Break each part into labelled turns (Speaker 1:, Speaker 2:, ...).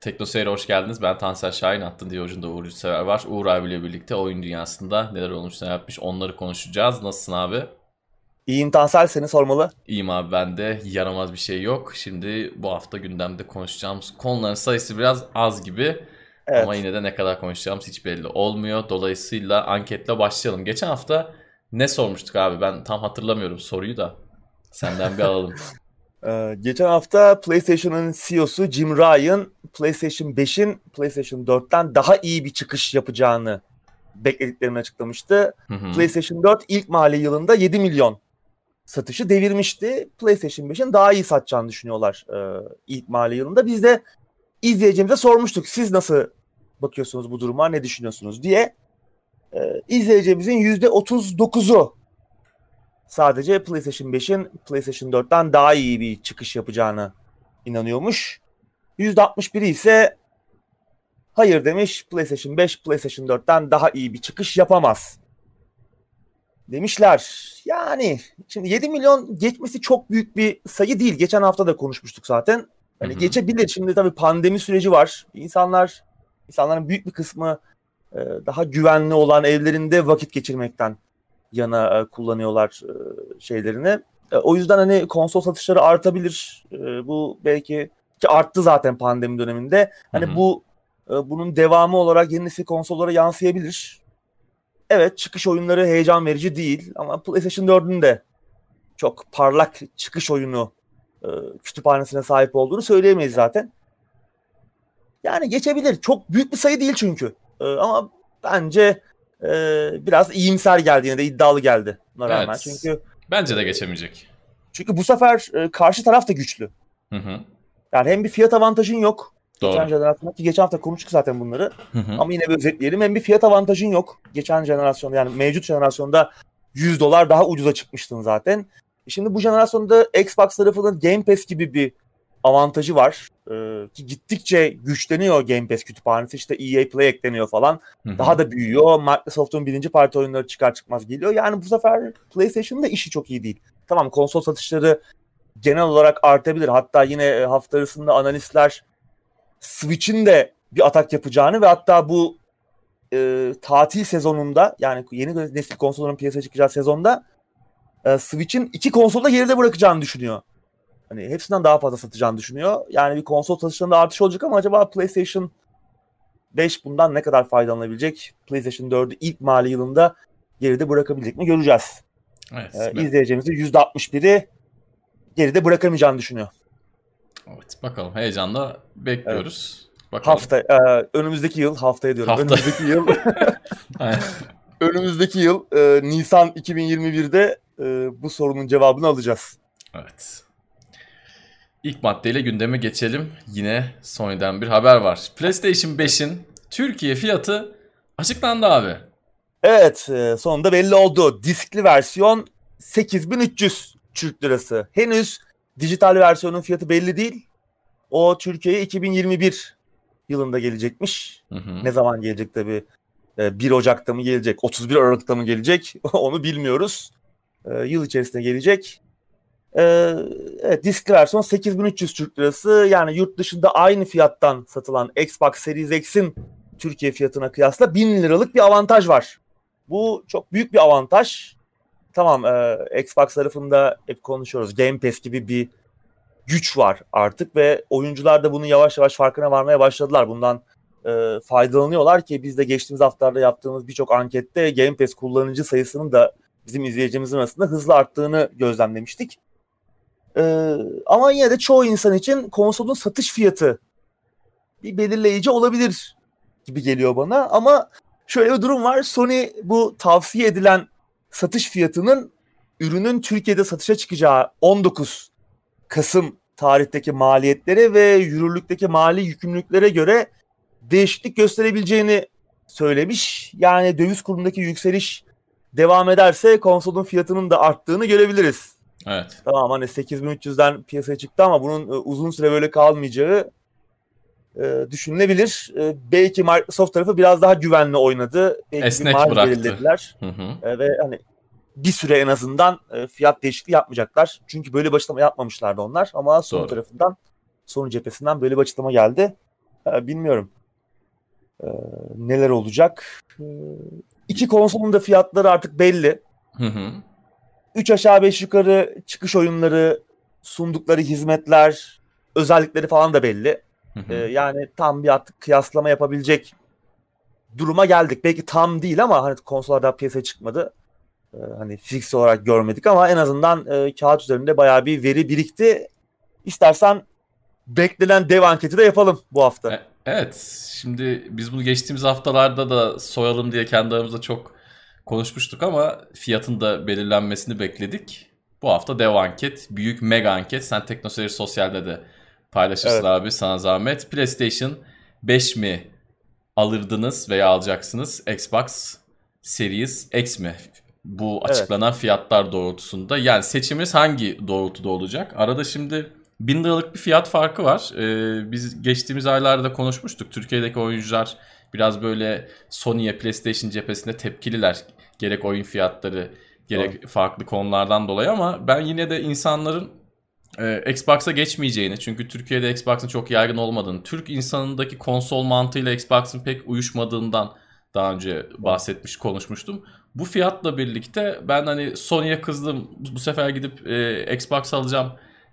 Speaker 1: Tekno Seyir'e hoş geldiniz. Ben Tansel Şahin. Attın diye ucunda Uğur Sever var. Uğur abiyle birlikte oyun dünyasında neler olmuş ne yapmış onları konuşacağız. Nasılsın abi?
Speaker 2: İyiyim Tansel seni sormalı.
Speaker 1: İyiyim abi ben de. Yaramaz bir şey yok. Şimdi bu hafta gündemde konuşacağımız konuların sayısı biraz az gibi. Evet. Ama yine de ne kadar konuşacağımız hiç belli olmuyor. Dolayısıyla anketle başlayalım. Geçen hafta ne sormuştuk abi? Ben tam hatırlamıyorum soruyu da. Senden bir alalım.
Speaker 2: Ee, geçen hafta PlayStation'ın CEO'su Jim Ryan PlayStation 5'in PlayStation 4'ten daha iyi bir çıkış yapacağını beklediklerini açıklamıştı. Hı hı. PlayStation 4 ilk mali yılında 7 milyon satışı devirmişti. PlayStation 5'in daha iyi satacağını düşünüyorlar e, ilk mali yılında. Biz de izleyicimize sormuştuk. Siz nasıl bakıyorsunuz bu duruma, ne düşünüyorsunuz diye. E, izleyicimizin %39'u sadece PlayStation 5'in PlayStation 4'ten daha iyi bir çıkış yapacağını inanıyormuş. %61'i ise hayır demiş PlayStation 5 PlayStation 4'ten daha iyi bir çıkış yapamaz. Demişler. Yani şimdi 7 milyon geçmesi çok büyük bir sayı değil. Geçen hafta da konuşmuştuk zaten. Hani Hı-hı. geçebilir. Şimdi tabii pandemi süreci var. İnsanlar insanların büyük bir kısmı e, daha güvenli olan evlerinde vakit geçirmekten yana e, kullanıyorlar e, şeylerini. O yüzden hani konsol satışları artabilir. Bu belki ki arttı zaten pandemi döneminde. Hani Hı-hı. bu bunun devamı olarak yeni nesil konsollara yansıyabilir. Evet çıkış oyunları heyecan verici değil ama PlayStation 4'ün de çok parlak çıkış oyunu e, kütüphanesine sahip olduğunu söyleyemeyiz zaten. Yani geçebilir. Çok büyük bir sayı değil çünkü. E, ama bence e, biraz iyimser geldi yine de iddialı geldi. Buna rağmen. Evet. Çünkü
Speaker 1: bence de geçemeyecek.
Speaker 2: Çünkü bu sefer e, karşı taraf da güçlü. Hı hı. Yani hem bir fiyat avantajın yok. Doğru. Geçen jenerasyonda ki geçen hafta konuştuk zaten bunları. Hı hı. Ama yine bir özetleyelim. Hem bir fiyat avantajın yok. Geçen jenerasyonda yani mevcut jenerasyonda 100 dolar daha ucuza çıkmıştın zaten. E şimdi bu jenerasyonda Xbox tarafının Game Pass gibi bir avantajı var. Ee, ki gittikçe güçleniyor Game Pass kütüphanesi. İşte EA Play ekleniyor falan. Hı hı. Daha da büyüyor. Microsoft'un birinci parti oyunları çıkar çıkmaz geliyor. Yani bu sefer PlayStation'ın da işi çok iyi değil. Tamam konsol satışları genel olarak artabilir. Hatta yine e, hafta arasında analistler Switch'in de bir atak yapacağını ve hatta bu e, tatil sezonunda yani yeni nesil konsolların piyasaya çıkacağı sezonda e, Switch'in iki konsolda geride bırakacağını düşünüyor. Hani hepsinden daha fazla satacağını düşünüyor. Yani bir konsol satışlarında artış olacak ama acaba PlayStation 5 bundan ne kadar faydalanabilecek? PlayStation 4'ü ilk mali yılında geride bırakabilecek mi göreceğiz. Evet, ee, izleyeceğimizin %61'i geride bırakamayacağını düşünüyor.
Speaker 1: Evet bakalım heyecanla bekliyoruz. Evet. Bakalım.
Speaker 2: Hafta e, önümüzdeki yıl haftaya diyorum. Hafta. Önümüzdeki yıl önümüzdeki yıl e, Nisan 2021'de e, bu sorunun cevabını alacağız.
Speaker 1: Evet. İlk maddeyle gündeme geçelim. Yine Sony'den bir haber var. PlayStation 5'in Türkiye fiyatı açıklandı abi.
Speaker 2: Evet e, sonunda belli oldu. Diskli versiyon 8300 Türk lirası. Henüz Dijital versiyonun fiyatı belli değil. O Türkiye'ye 2021 yılında gelecekmiş. Hı hı. Ne zaman gelecek tabii. 1 ee, Ocak'ta mı gelecek, 31 Aralık'ta mı gelecek onu bilmiyoruz. Ee, yıl içerisinde gelecek. Ee, evet, disk versiyon 8300 Türk Lirası. Yani yurt dışında aynı fiyattan satılan Xbox Series X'in Türkiye fiyatına kıyasla 1000 liralık bir avantaj var. Bu çok büyük bir avantaj tamam e, Xbox tarafında hep konuşuyoruz. Game Pass gibi bir güç var artık ve oyuncular da bunun yavaş yavaş farkına varmaya başladılar. Bundan e, faydalanıyorlar ki biz de geçtiğimiz haftalarda yaptığımız birçok ankette Game Pass kullanıcı sayısının da bizim izleyicimizin arasında hızlı arttığını gözlemlemiştik. E, ama yine de çoğu insan için konsolun satış fiyatı bir belirleyici olabilir gibi geliyor bana. Ama şöyle bir durum var. Sony bu tavsiye edilen satış fiyatının ürünün Türkiye'de satışa çıkacağı 19 Kasım tarihteki maliyetlere ve yürürlükteki mali yükümlülüklere göre değişiklik gösterebileceğini söylemiş. Yani döviz kurundaki yükseliş devam ederse konsolun fiyatının da arttığını görebiliriz.
Speaker 1: Evet.
Speaker 2: Tamam hani 8300'den piyasaya çıktı ama bunun e, uzun süre böyle kalmayacağı e, düşünülebilir. E, belki Microsoft tarafı biraz daha güvenli oynadı. Belki
Speaker 1: Esnek bıraktı. Belirlediler.
Speaker 2: Hı hı. E, ve hani bir süre en azından e, fiyat değişikliği yapmayacaklar. Çünkü böyle bir açıklama yapmamışlardı onlar. Ama son Doğru. tarafından, son cephesinden böyle bir açıklama geldi. bilmiyorum. Ee, neler olacak? Ee, iki konsolun da fiyatları artık belli. Hı hı. Üç aşağı beş yukarı çıkış oyunları, sundukları hizmetler, özellikleri falan da belli. Hı hı. Ee, yani tam bir artık kıyaslama yapabilecek duruma geldik. Belki tam değil ama hani konsollar daha piyasaya çıkmadı. Ee, hani fix olarak görmedik ama en azından e, kağıt üzerinde bayağı bir veri birikti. İstersen beklenen dev anketi de yapalım bu hafta. E,
Speaker 1: evet. Şimdi biz bunu geçtiğimiz haftalarda da soyalım diye kendi aramızda çok konuşmuştuk ama fiyatın da belirlenmesini bekledik. Bu hafta dev anket, büyük mega anket. Sen Teknoseyir Sosyal'de de paylaşırsın evet. abi sana zahmet. PlayStation 5 mi alırdınız veya alacaksınız? Xbox Series X mi? Bu açıklanan evet. fiyatlar doğrultusunda. Yani seçimimiz hangi doğrultuda olacak? Arada şimdi 1000 liralık bir fiyat farkı var. Ee, biz geçtiğimiz aylarda konuşmuştuk. Türkiye'deki oyuncular biraz böyle Sony'ye PlayStation cephesinde tepkililer. Gerek oyun fiyatları gerek Doğru. farklı konulardan dolayı ama ben yine de insanların e, Xbox'a geçmeyeceğini çünkü Türkiye'de Xbox'ın çok yaygın olmadığını, Türk insanındaki konsol mantığıyla Xbox'ın pek uyuşmadığından daha önce bahsetmiş konuşmuştum. Bu fiyatla birlikte ben hani Sony'ye kızdım bu sefer gidip e, Xbox alacağım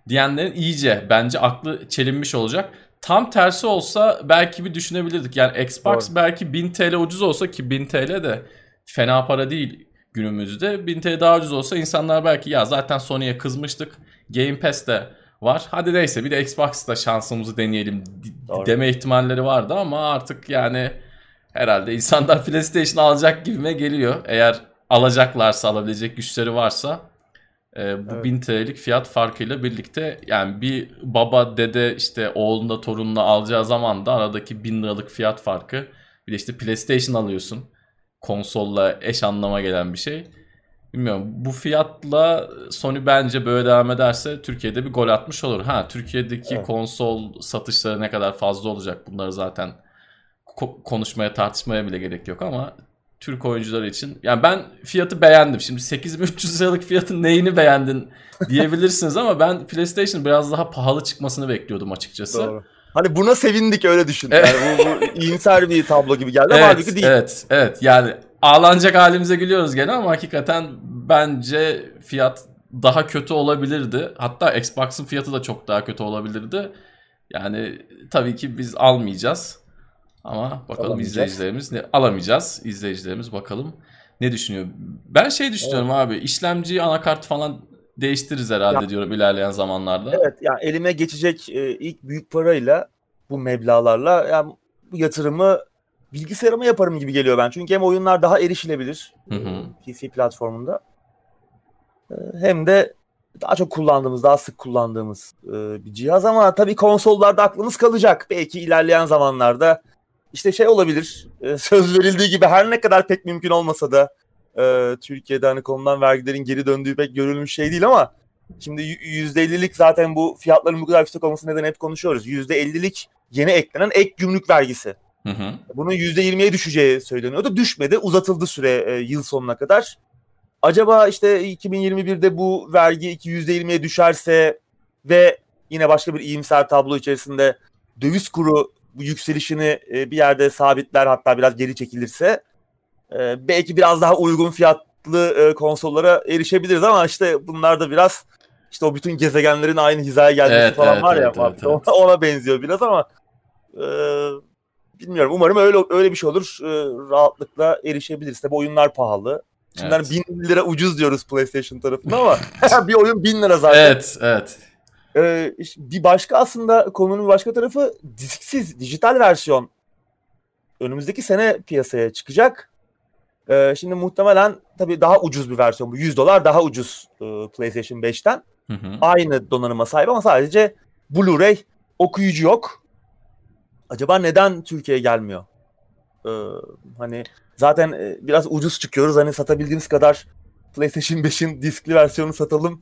Speaker 1: diyenlerin iyice bence aklı çelinmiş olacak. Tam tersi olsa belki bir düşünebilirdik. Yani Xbox Doğru. belki 1000 TL ucuz olsa ki 1000 TL de fena para değil günümüzde. 1000 TL daha ucuz olsa insanlar belki ya zaten Sony'ye kızmıştık. Game Pass de var. Hadi neyse bir de Xbox'ta şansımızı deneyelim Doğru. deme ihtimalleri vardı ama artık yani herhalde insanlar PlayStation alacak gibime geliyor. Eğer alacaklarsa alabilecek güçleri varsa e, bu evet. 1000 TL'lik fiyat farkıyla birlikte yani bir baba dede işte oğlunda torununa alacağı zaman da aradaki 1000 liralık fiyat farkı bir de işte PlayStation alıyorsun konsolla eş anlama gelen bir şey. Bilmiyorum bu fiyatla Sony bence böyle devam ederse Türkiye'de bir gol atmış olur. Ha Türkiye'deki evet. konsol satışları ne kadar fazla olacak bunları zaten ko- konuşmaya tartışmaya bile gerek yok ama Türk oyuncular için. Yani ben fiyatı beğendim. Şimdi 8300 liralık fiyatın neyini beğendin diyebilirsiniz ama ben PlayStation biraz daha pahalı çıkmasını bekliyordum açıkçası. Doğru.
Speaker 2: Hani buna sevindik öyle düşün. Yani bu, bu iyimser bir tablo gibi geldi evet, ama halbuki değil.
Speaker 1: Evet, evet. Yani ağlanacak halimize gülüyoruz gene ama hakikaten bence fiyat daha kötü olabilirdi. Hatta Xbox'ın fiyatı da çok daha kötü olabilirdi. Yani tabii ki biz almayacağız. Ama bakalım izleyicilerimiz ne alamayacağız. İzleyicilerimiz bakalım ne düşünüyor. Ben şey düşünüyorum evet. abi. İşlemci, anakart falan değiştiririz herhalde ya, diyorum ilerleyen zamanlarda.
Speaker 2: Evet yani elime geçecek e, ilk büyük parayla bu meblalarla yani bu yatırımı bilgisayarıma yaparım gibi geliyor ben. Çünkü hem oyunlar daha erişilebilir hı hı. PC platformunda e, hem de daha çok kullandığımız, daha sık kullandığımız e, bir cihaz ama tabii konsollarda aklımız kalacak. Belki ilerleyen zamanlarda işte şey olabilir. E, söz verildiği gibi her ne kadar pek mümkün olmasa da e, Türkiye'de hani konudan vergilerin geri döndüğü pek görülmüş şey değil ama şimdi %50'lik zaten bu fiyatların bu kadar yüksek olması neden hep konuşuyoruz. %50'lik yeni eklenen ek gümrük vergisi. Hı hı. Bunun %20'ye düşeceği söyleniyordu. Düşmedi. Uzatıldı süre e, yıl sonuna kadar. Acaba işte 2021'de bu vergi %20'ye düşerse ve yine başka bir iyimser tablo içerisinde döviz kuru bu yükselişini e, bir yerde sabitler hatta biraz geri çekilirse e, belki biraz daha uygun fiyatlı e, konsollara erişebiliriz ama işte bunlar da biraz işte o bütün gezegenlerin aynı hizaya gelmesi evet, falan evet, var ya evet, evet, ona, ona benziyor biraz ama e, bilmiyorum umarım öyle öyle bir şey olur e, rahatlıkla erişebiliriz. Tabi oyunlar pahalı. Şimdi evet. bin lira ucuz diyoruz PlayStation tarafında ama bir oyun bin lira zaten.
Speaker 1: Evet, evet.
Speaker 2: Ee, bir başka aslında konunun bir başka tarafı disksiz dijital versiyon önümüzdeki sene piyasaya çıkacak. Ee, şimdi muhtemelen tabii daha ucuz bir versiyon bu. 100 dolar daha ucuz e, PlayStation 5'ten. Hı hı. Aynı donanıma sahip ama sadece Blu-ray okuyucu yok. Acaba neden Türkiye'ye gelmiyor? Ee, hani zaten e, biraz ucuz çıkıyoruz. Hani satabildiğimiz kadar PlayStation 5'in diskli versiyonu satalım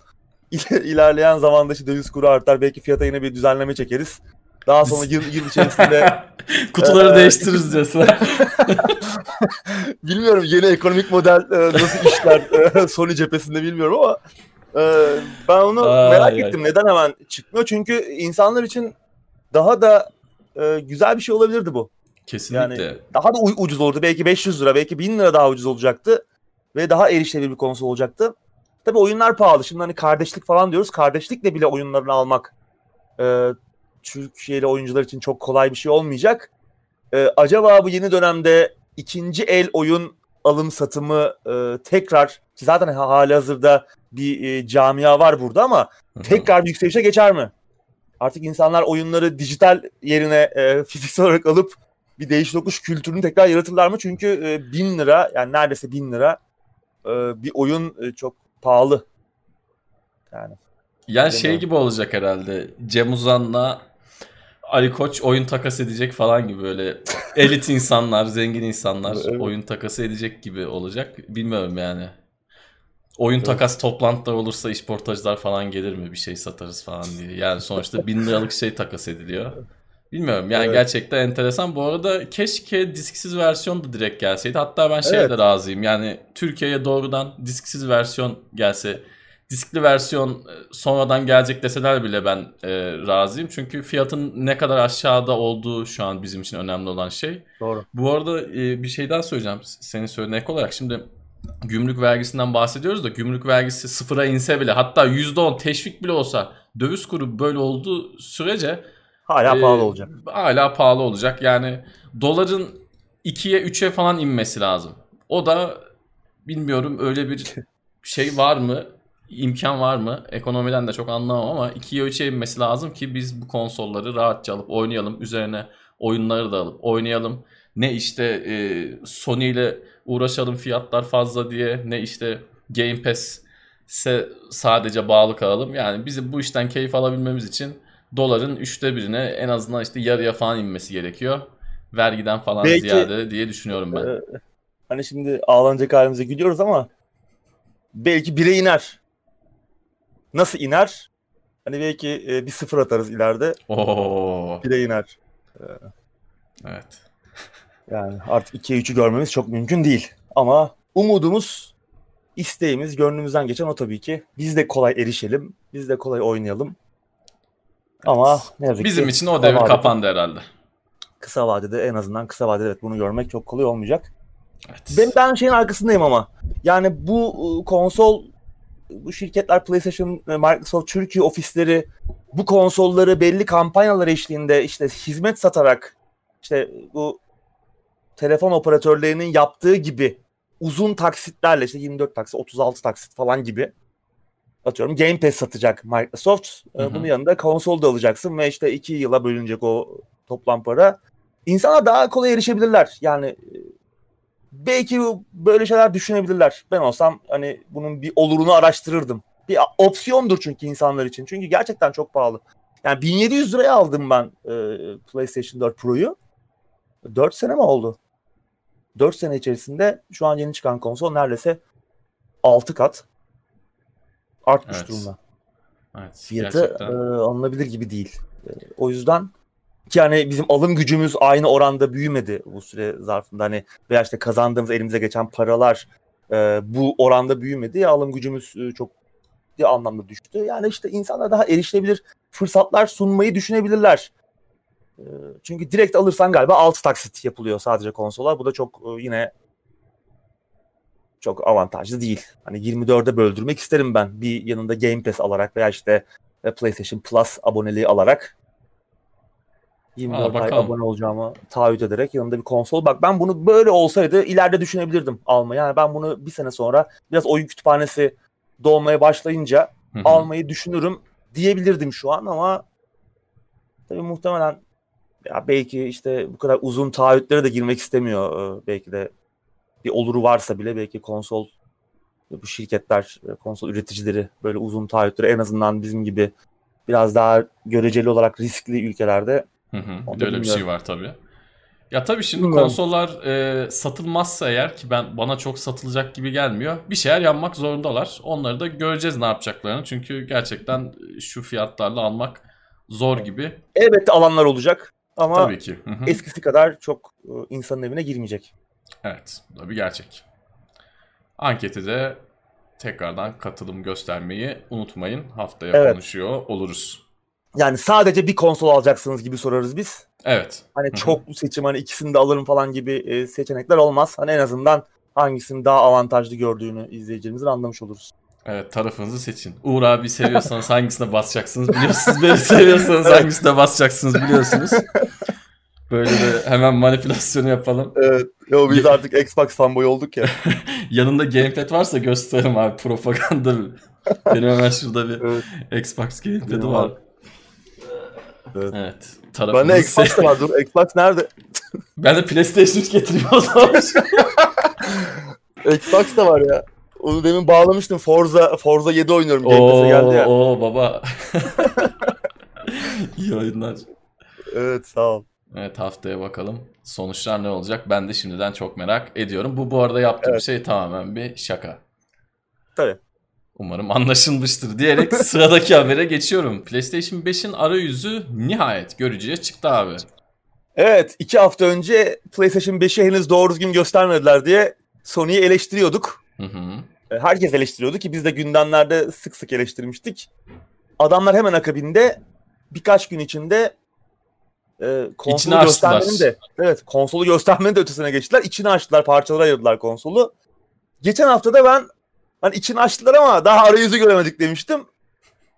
Speaker 2: ilerleyen zamanda işte döviz kuru artar. Belki fiyata yine bir düzenleme çekeriz. Daha sonra yıl, yıl içerisinde
Speaker 1: kutuları e, değiştiririz diyorsun.
Speaker 2: bilmiyorum yeni ekonomik model e, nasıl işler e, Sony cephesinde bilmiyorum ama e, ben onu Aa, merak ay, ettim. Ay. Neden hemen çıkmıyor? Çünkü insanlar için daha da e, güzel bir şey olabilirdi bu.
Speaker 1: Kesinlikle.
Speaker 2: Yani daha da ucuz olurdu. Belki 500 lira, belki 1000 lira daha ucuz olacaktı. Ve daha erişilebilir bir konsol olacaktı. Tabii oyunlar pahalı. Şimdi hani kardeşlik falan diyoruz. Kardeşlikle bile oyunlarını almak e, Türkiye'li oyuncular için çok kolay bir şey olmayacak. E, acaba bu yeni dönemde ikinci el oyun alım satımı e, tekrar ki zaten hali hazırda bir e, camia var burada ama tekrar bir yükselişe geçer mi? Artık insanlar oyunları dijital yerine e, fiziksel olarak alıp bir değiş dokuş kültürünü tekrar yaratırlar mı? Çünkü e, bin lira yani neredeyse bin lira e, bir oyun e, çok pahalı.
Speaker 1: Yani. Yani şey gibi olacak herhalde. Cem Uzan'la Ali Koç oyun takas edecek falan gibi böyle elit insanlar, zengin insanlar evet. oyun takası edecek gibi olacak. Bilmiyorum yani. Oyun evet. takas toplantılar olursa işportacılar falan gelir mi bir şey satarız falan diye. Yani sonuçta bin liralık şey takas ediliyor. Bilmiyorum yani evet. gerçekten enteresan. Bu arada keşke disksiz versiyon da direkt gelseydi. Hatta ben şeye evet. de razıyım. Yani Türkiye'ye doğrudan disksiz versiyon gelse. Diskli versiyon e, sonradan gelecek deseler bile ben e, razıyım. Çünkü fiyatın ne kadar aşağıda olduğu şu an bizim için önemli olan şey.
Speaker 2: Doğru.
Speaker 1: Bu arada e, bir şey daha söyleyeceğim senin söylediğin ek olarak. Şimdi gümrük vergisinden bahsediyoruz da gümrük vergisi sıfıra inse bile hatta %10 teşvik bile olsa döviz kuru böyle olduğu sürece
Speaker 2: hala e, pahalı olacak.
Speaker 1: Hala pahalı olacak. Yani doların 2'ye 3'e falan inmesi lazım. O da bilmiyorum öyle bir şey var mı? imkan var mı? Ekonomiden de çok anlamam ama 2'ye 3'e inmesi lazım ki biz bu konsolları rahatça alıp oynayalım. Üzerine oyunları da alıp oynayalım. Ne işte e, Sony ile uğraşalım fiyatlar fazla diye ne işte Game Pass'e sadece bağlı kalalım. Yani bizim bu işten keyif alabilmemiz için doların üçte birine en azından işte yarıya falan inmesi gerekiyor. Vergiden falan Belki, ziyade diye düşünüyorum ben. E,
Speaker 2: hani şimdi ağlanacak halimize gülüyoruz ama belki bire iner. Nasıl iner? Hani belki e, bir sıfır atarız ileride.
Speaker 1: Oo.
Speaker 2: Bire iner.
Speaker 1: Ee, evet.
Speaker 2: Yani artık 2'ye 3'ü görmemiz çok mümkün değil. Ama umudumuz, isteğimiz, gönlümüzden geçen o tabii ki. Biz de kolay erişelim, biz de kolay oynayalım. Ama ne yazık
Speaker 1: Bizim ki için o devir kapandı herhalde.
Speaker 2: Kısa vadede en azından kısa vadede evet bunu görmek çok kolay olmayacak. Evet. Ben, ben şeyin arkasındayım ama. Yani bu ıı, konsol bu şirketler PlayStation, Microsoft Türkiye ofisleri bu konsolları belli kampanyalar eşliğinde işte hizmet satarak işte bu telefon operatörlerinin yaptığı gibi uzun taksitlerle işte 24 taksit, 36 taksit falan gibi atıyorum Game Pass satacak Microsoft. Hı hı. Bunun yanında konsol da alacaksın ve işte 2 yıla bölünecek o toplam para. İnsana daha kolay erişebilirler. Yani belki böyle şeyler düşünebilirler. Ben olsam hani bunun bir olurunu araştırırdım. Bir opsiyondur çünkü insanlar için. Çünkü gerçekten çok pahalı. Yani 1700 liraya aldım ben e, PlayStation 4 Pro'yu. 4 sene mi oldu? 4 sene içerisinde şu an yeni çıkan konsol neredeyse 6 kat artmış evet. durumda.
Speaker 1: Evet,
Speaker 2: Fiyatı e, alınabilir gibi değil. E, o yüzden ki yani bizim alım gücümüz aynı oranda büyümedi bu süre zarfında. Hani veya işte kazandığımız elimize geçen paralar e, bu oranda büyümedi. Alım gücümüz e, çok bir anlamda düştü. Yani işte insanlar daha erişilebilir fırsatlar sunmayı düşünebilirler. E, çünkü direkt alırsan galiba 6 taksit yapılıyor sadece konsola. Bu da çok e, yine çok avantajlı değil. Hani 24'e böldürmek isterim ben. Bir yanında Game Pass alarak veya işte e, PlayStation Plus aboneliği alarak 24 ay abone olacağımı taahhüt ederek yanında bir konsol. Bak ben bunu böyle olsaydı ileride düşünebilirdim almayı. Yani ben bunu bir sene sonra biraz oyun kütüphanesi doğmaya başlayınca Hı-hı. almayı düşünürüm diyebilirdim şu an ama tabii muhtemelen ya belki işte bu kadar uzun taahhütlere de girmek istemiyor. Ee, belki de bir oluru varsa bile belki konsol bu şirketler, e, konsol üreticileri böyle uzun taahhütleri en azından bizim gibi biraz daha göreceli olarak riskli ülkelerde
Speaker 1: Hı hı. Bir de öyle bir şey var tabii. Ya tabii şimdi Bilmiyorum. konsollar e, satılmazsa eğer ki ben bana çok satılacak gibi gelmiyor. Bir şeyler yapmak zorundalar. Onları da göreceğiz ne yapacaklarını. Çünkü gerçekten şu fiyatlarla almak zor gibi.
Speaker 2: Elbette alanlar olacak ama tabii ki. Hı hı. eskisi kadar çok e, insanın evine girmeyecek.
Speaker 1: Evet, bu da bir gerçek. Anketi de tekrardan katılım göstermeyi unutmayın. Haftaya evet. konuşuyor oluruz.
Speaker 2: Yani sadece bir konsol alacaksınız gibi sorarız biz.
Speaker 1: Evet.
Speaker 2: Hani Hı-hı. çoklu seçim hani ikisini de alırım falan gibi e, seçenekler olmaz. Hani en azından hangisini daha avantajlı gördüğünü izleyicilerimizin anlamış oluruz.
Speaker 1: Evet tarafınızı seçin. Uğur abi seviyorsanız hangisine basacaksınız biliyorsunuz. Beni seviyorsanız hangisine basacaksınız biliyorsunuz. Böyle de hemen manipülasyonu yapalım.
Speaker 2: Evet. Yo, biz artık Xbox fanboy olduk ya.
Speaker 1: Yanında gamepad varsa gösterim abi propaganda. Benim hemen şurada bir evet. Xbox gamepad'i var.
Speaker 2: Evet. evet. Ben de Xbox var. Dur Xbox nerede?
Speaker 1: ben de PlayStation 3 getireyim o zaman.
Speaker 2: Xbox da var ya. Onu demin bağlamıştım. Forza Forza 7 oynuyorum.
Speaker 1: Oo, geldi ya. Oo baba. İyi oyunlar.
Speaker 2: Evet sağ ol.
Speaker 1: Evet haftaya bakalım. Sonuçlar ne olacak? Ben de şimdiden çok merak ediyorum. Bu bu arada yaptığım evet. şey tamamen bir şaka.
Speaker 2: Tabii.
Speaker 1: Umarım anlaşılmıştır diyerek sıradaki habere geçiyorum. PlayStation 5'in arayüzü nihayet görücüye çıktı abi.
Speaker 2: Evet iki hafta önce PlayStation 5'i henüz doğru düzgün göstermediler diye Sony'yi eleştiriyorduk. Hı hı. E, herkes eleştiriyordu ki biz de gündemlerde sık sık eleştirmiştik. Adamlar hemen akabinde birkaç gün içinde e, konsolu göstermenin de evet konsolu göstermenin de ötesine geçtiler. İçini açtılar, parçalara ayırdılar konsolu. Geçen hafta da ben hani içini açtılar ama daha arayüzü göremedik demiştim.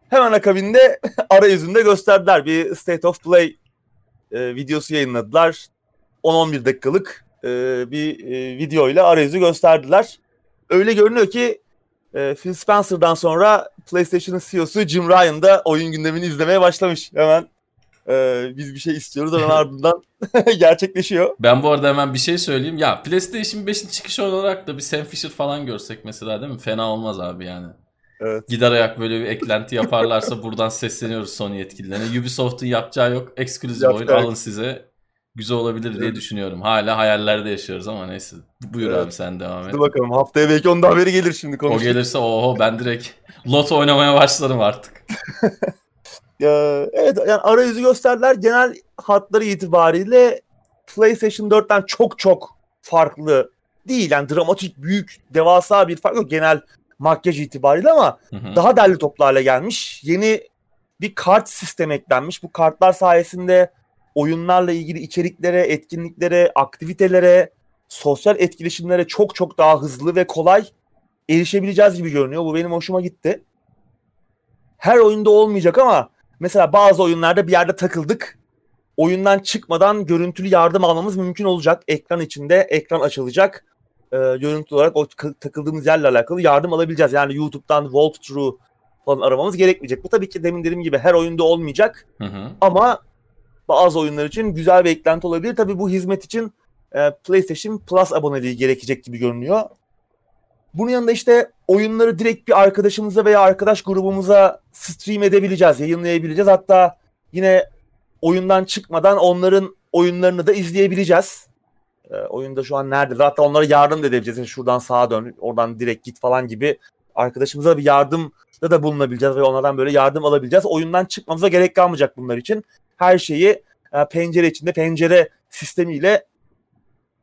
Speaker 2: Hemen akabinde arayüzünde gösterdiler. Bir State of Play e, videosu yayınladılar. 10-11 dakikalık e, bir e, video ile arayüzü gösterdiler. Öyle görünüyor ki e, Phil Spencer'dan sonra PlayStation'ın CEO'su Jim Ryan da oyun gündemini izlemeye başlamış. Hemen e, biz bir şey istiyoruz ama ardından gerçekleşiyor.
Speaker 1: Ben bu arada hemen bir şey söyleyeyim. Ya PlayStation 5'in çıkışı olarak da bir Sam Fisher falan görsek mesela değil mi? Fena olmaz abi yani. Evet. Gider ayak böyle bir eklenti yaparlarsa buradan sesleniyoruz Sony yetkililerine. Ubisoft'un yapacağı yok. Ekskluzif oyun alın size. Güzel olabilir diye evet. düşünüyorum. Hala hayallerde yaşıyoruz ama neyse. Buyur evet. abi sen devam et.
Speaker 2: Hadi bakalım haftaya belki onun da haberi gelir şimdi
Speaker 1: konuştuk. O gelirse oho ben direkt lot oynamaya başlarım artık.
Speaker 2: evet yani arayüzü gösterdiler. Genel hatları itibariyle PlayStation 4'ten çok çok farklı değil. Yani dramatik, büyük, devasa bir fark yok genel makyaj itibariyle ama hı hı. daha derli toplu hale gelmiş. Yeni bir kart sistemi eklenmiş. Bu kartlar sayesinde oyunlarla ilgili içeriklere, etkinliklere, aktivitelere, sosyal etkileşimlere çok çok daha hızlı ve kolay erişebileceğiz gibi görünüyor. Bu benim hoşuma gitti. Her oyunda olmayacak ama mesela bazı oyunlarda bir yerde takıldık. Oyundan çıkmadan görüntülü yardım almamız mümkün olacak. Ekran içinde ekran açılacak. Ee, görüntü olarak o takıldığımız yerle alakalı yardım alabileceğiz. Yani YouTube'dan walkthrough falan aramamız gerekmeyecek. Bu tabii ki demin dediğim gibi her oyunda olmayacak. Hı hı. Ama bazı oyunlar için güzel bir eklenti olabilir. Tabii bu hizmet için e, PlayStation Plus aboneliği gerekecek gibi görünüyor. Bunun yanında işte oyunları direkt bir arkadaşımıza veya arkadaş grubumuza stream edebileceğiz, yayınlayabileceğiz. Hatta yine oyundan çıkmadan onların oyunlarını da izleyebileceğiz. E, oyunda şu an nerede? Hatta onlara yardım da edebileceğiz. Yani şuradan sağa dön, oradan direkt git falan gibi arkadaşımıza bir yardım da bulunabileceğiz ve onlardan böyle yardım alabileceğiz. Oyundan çıkmamıza gerek kalmayacak bunlar için. Her şeyi e, pencere içinde pencere sistemiyle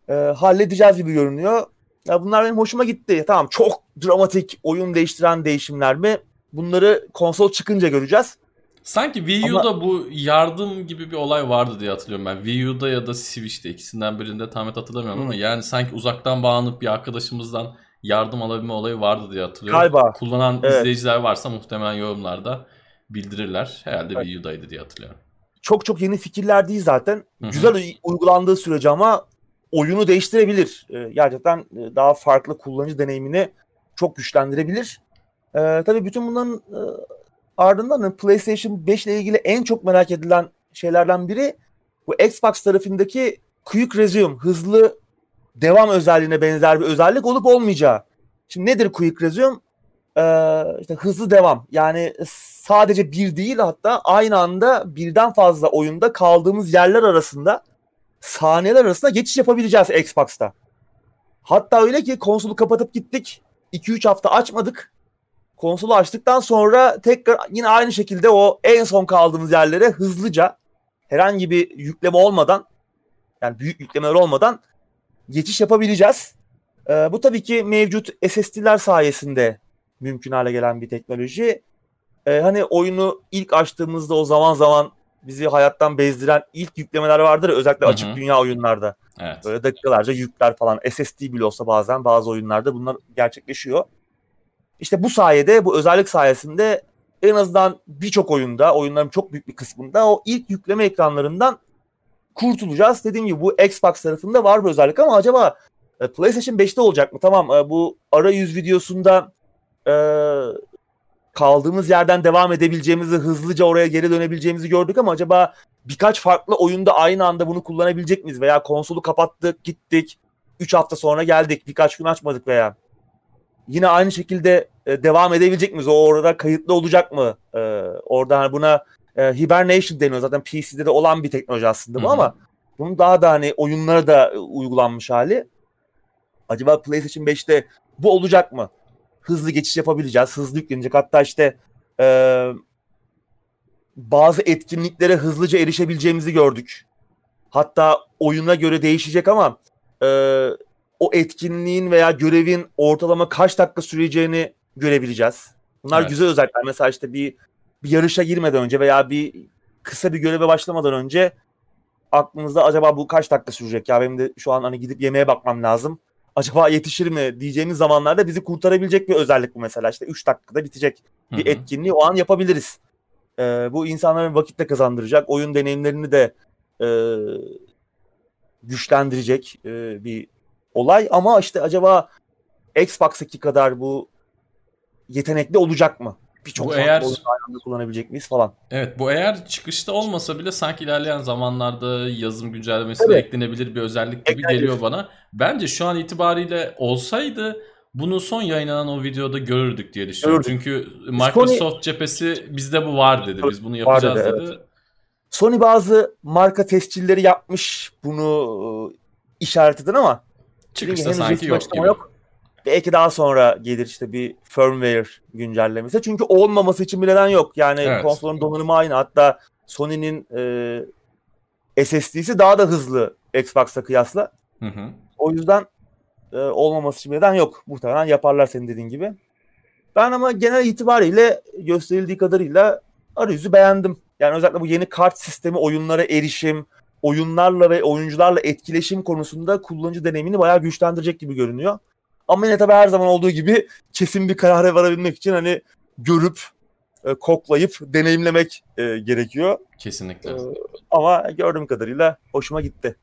Speaker 2: e, halledeceğiz gibi görünüyor. Ya bunlar benim hoşuma gitti. Tamam çok dramatik oyun değiştiren değişimler mi? Bunları konsol çıkınca göreceğiz.
Speaker 1: Sanki Wii U'da Ama... bu yardım gibi bir olay vardı diye hatırlıyorum ben. Wii U'da ya da Switch'te ikisinden birinde tam net hatırlamıyorum hmm. ama yani sanki uzaktan bağlanıp bir arkadaşımızdan yardım alabilme olayı vardı diye hatırlıyorum. Galiba. Kullanan evet. izleyiciler varsa muhtemelen yorumlarda bildirirler. Herhalde evet. Wii U'daydı diye hatırlıyorum.
Speaker 2: Çok çok yeni fikirler değil zaten. Hı-hı. Güzel uygulandığı sürece ama oyunu değiştirebilir. E, gerçekten e, daha farklı kullanıcı deneyimini çok güçlendirebilir. E, tabii bütün bunların e, ardından PlayStation 5 ile ilgili en çok merak edilen şeylerden biri bu Xbox tarafındaki Quick Resume, hızlı devam özelliğine benzer bir özellik olup olmayacağı. Şimdi nedir Quick Resume? Ee, hızlı devam. Yani sadece bir değil hatta aynı anda birden fazla oyunda kaldığımız yerler arasında saniyeler arasında geçiş yapabileceğiz Xbox'ta. Hatta öyle ki konsolu kapatıp gittik. 2-3 hafta açmadık. Konsolu açtıktan sonra tekrar yine aynı şekilde o en son kaldığımız yerlere hızlıca herhangi bir yükleme olmadan yani büyük yüklemeler olmadan geçiş yapabileceğiz. Ee, bu tabii ki mevcut SSD'ler sayesinde mümkün hale gelen bir teknoloji. Ee, hani oyunu ilk açtığımızda o zaman zaman bizi hayattan bezdiren ilk yüklemeler vardır özellikle açık dünya oyunlarda.
Speaker 1: Evet.
Speaker 2: Böyle dakikalarca yükler falan SSD bile olsa bazen bazı oyunlarda bunlar gerçekleşiyor. İşte bu sayede bu özellik sayesinde en azından birçok oyunda oyunların çok büyük bir kısmında o ilk yükleme ekranlarından kurtulacağız. Dediğim gibi bu Xbox tarafında var bu özellik ama acaba e, PlayStation 5'te olacak mı? Tamam e, bu arayüz videosunda e, kaldığımız yerden devam edebileceğimizi, hızlıca oraya geri dönebileceğimizi gördük ama acaba birkaç farklı oyunda aynı anda bunu kullanabilecek miyiz? Veya konsolu kapattık, gittik, 3 hafta sonra geldik, birkaç gün açmadık veya yine aynı şekilde e, devam edebilecek miyiz? O orada kayıtlı olacak mı? E, orada hani buna e, hibernation deniyor. Zaten PC'de de olan bir teknoloji aslında bu
Speaker 1: Hı hı.
Speaker 2: ama bunun daha da hani oyunlara da e, uygulanmış hali. Acaba PlayStation 5'te bu olacak mı? Hızlı geçiş yapabileceğiz. Hızlı yüklenecek. Hatta işte e, bazı etkinliklere hızlıca erişebileceğimizi gördük. Hatta oyuna göre değişecek ama e, o etkinliğin veya görevin ortalama kaç dakika süreceğini görebileceğiz. Bunlar
Speaker 1: Evet.
Speaker 2: güzel özellikler. Mesela işte bir bir yarışa girmeden önce veya bir kısa bir göreve başlamadan önce aklınızda acaba bu kaç dakika sürecek ya benim de şu an hani gidip yemeğe bakmam lazım. Acaba yetişir mi diyeceğimiz zamanlarda bizi kurtarabilecek bir özellik bu mesela. İşte 3 dakikada bitecek bir
Speaker 1: hı.
Speaker 2: etkinliği o an yapabiliriz. Ee, bu insanların vakit de kazandıracak, oyun deneyimlerini de e, güçlendirecek e, bir olay. Ama işte acaba Xbox'taki kadar bu yetenekli olacak mı? Birçok
Speaker 1: eğer-
Speaker 2: aynı kullanabilecek miyiz falan.
Speaker 1: Evet bu eğer çıkışta olmasa bile sanki ilerleyen zamanlarda yazım güncellemesi
Speaker 2: Tabii.
Speaker 1: eklenebilir bir özellik gibi
Speaker 2: Eklenebilir.
Speaker 1: geliyor bana. Bence şu an itibariyle olsaydı bunu son yayınlanan o videoda görürdük diye düşünüyorum.
Speaker 2: Görürdük.
Speaker 1: Çünkü Microsoft cephesi bizde bu var dedi. Biz bunu yapacağız
Speaker 2: dedi,
Speaker 1: dedi.
Speaker 2: Sony bazı marka tescilleri yapmış bunu e, işaret eden ama
Speaker 1: Çıkışta sanki yok gibi.
Speaker 2: yok. Belki daha sonra gelir işte bir firmware güncellemesi. Çünkü olmaması için bir neden yok. Yani
Speaker 1: Evet.
Speaker 2: konsolun donanımı aynı. Hatta Sony'nin e, SSD'si daha da hızlı Xbox'a kıyasla.
Speaker 1: Hı hı.
Speaker 2: O yüzden e, olmaması için bir neden yok. Muhtemelen yaparlar senin dediğin gibi. Ben ama genel itibariyle gösterildiği kadarıyla arayüzü beğendim. Yani özellikle bu yeni kart sistemi, oyunlara erişim, oyunlarla ve oyuncularla etkileşim konusunda kullanıcı deneyimini bayağı güçlendirecek gibi görünüyor. Ama yine tabii her zaman olduğu gibi kesin bir karara varabilmek için hani görüp, e, koklayıp, deneyimlemek e, gerekiyor.
Speaker 1: Kesinlikle.
Speaker 2: E, ama gördüğüm kadarıyla hoşuma gitti.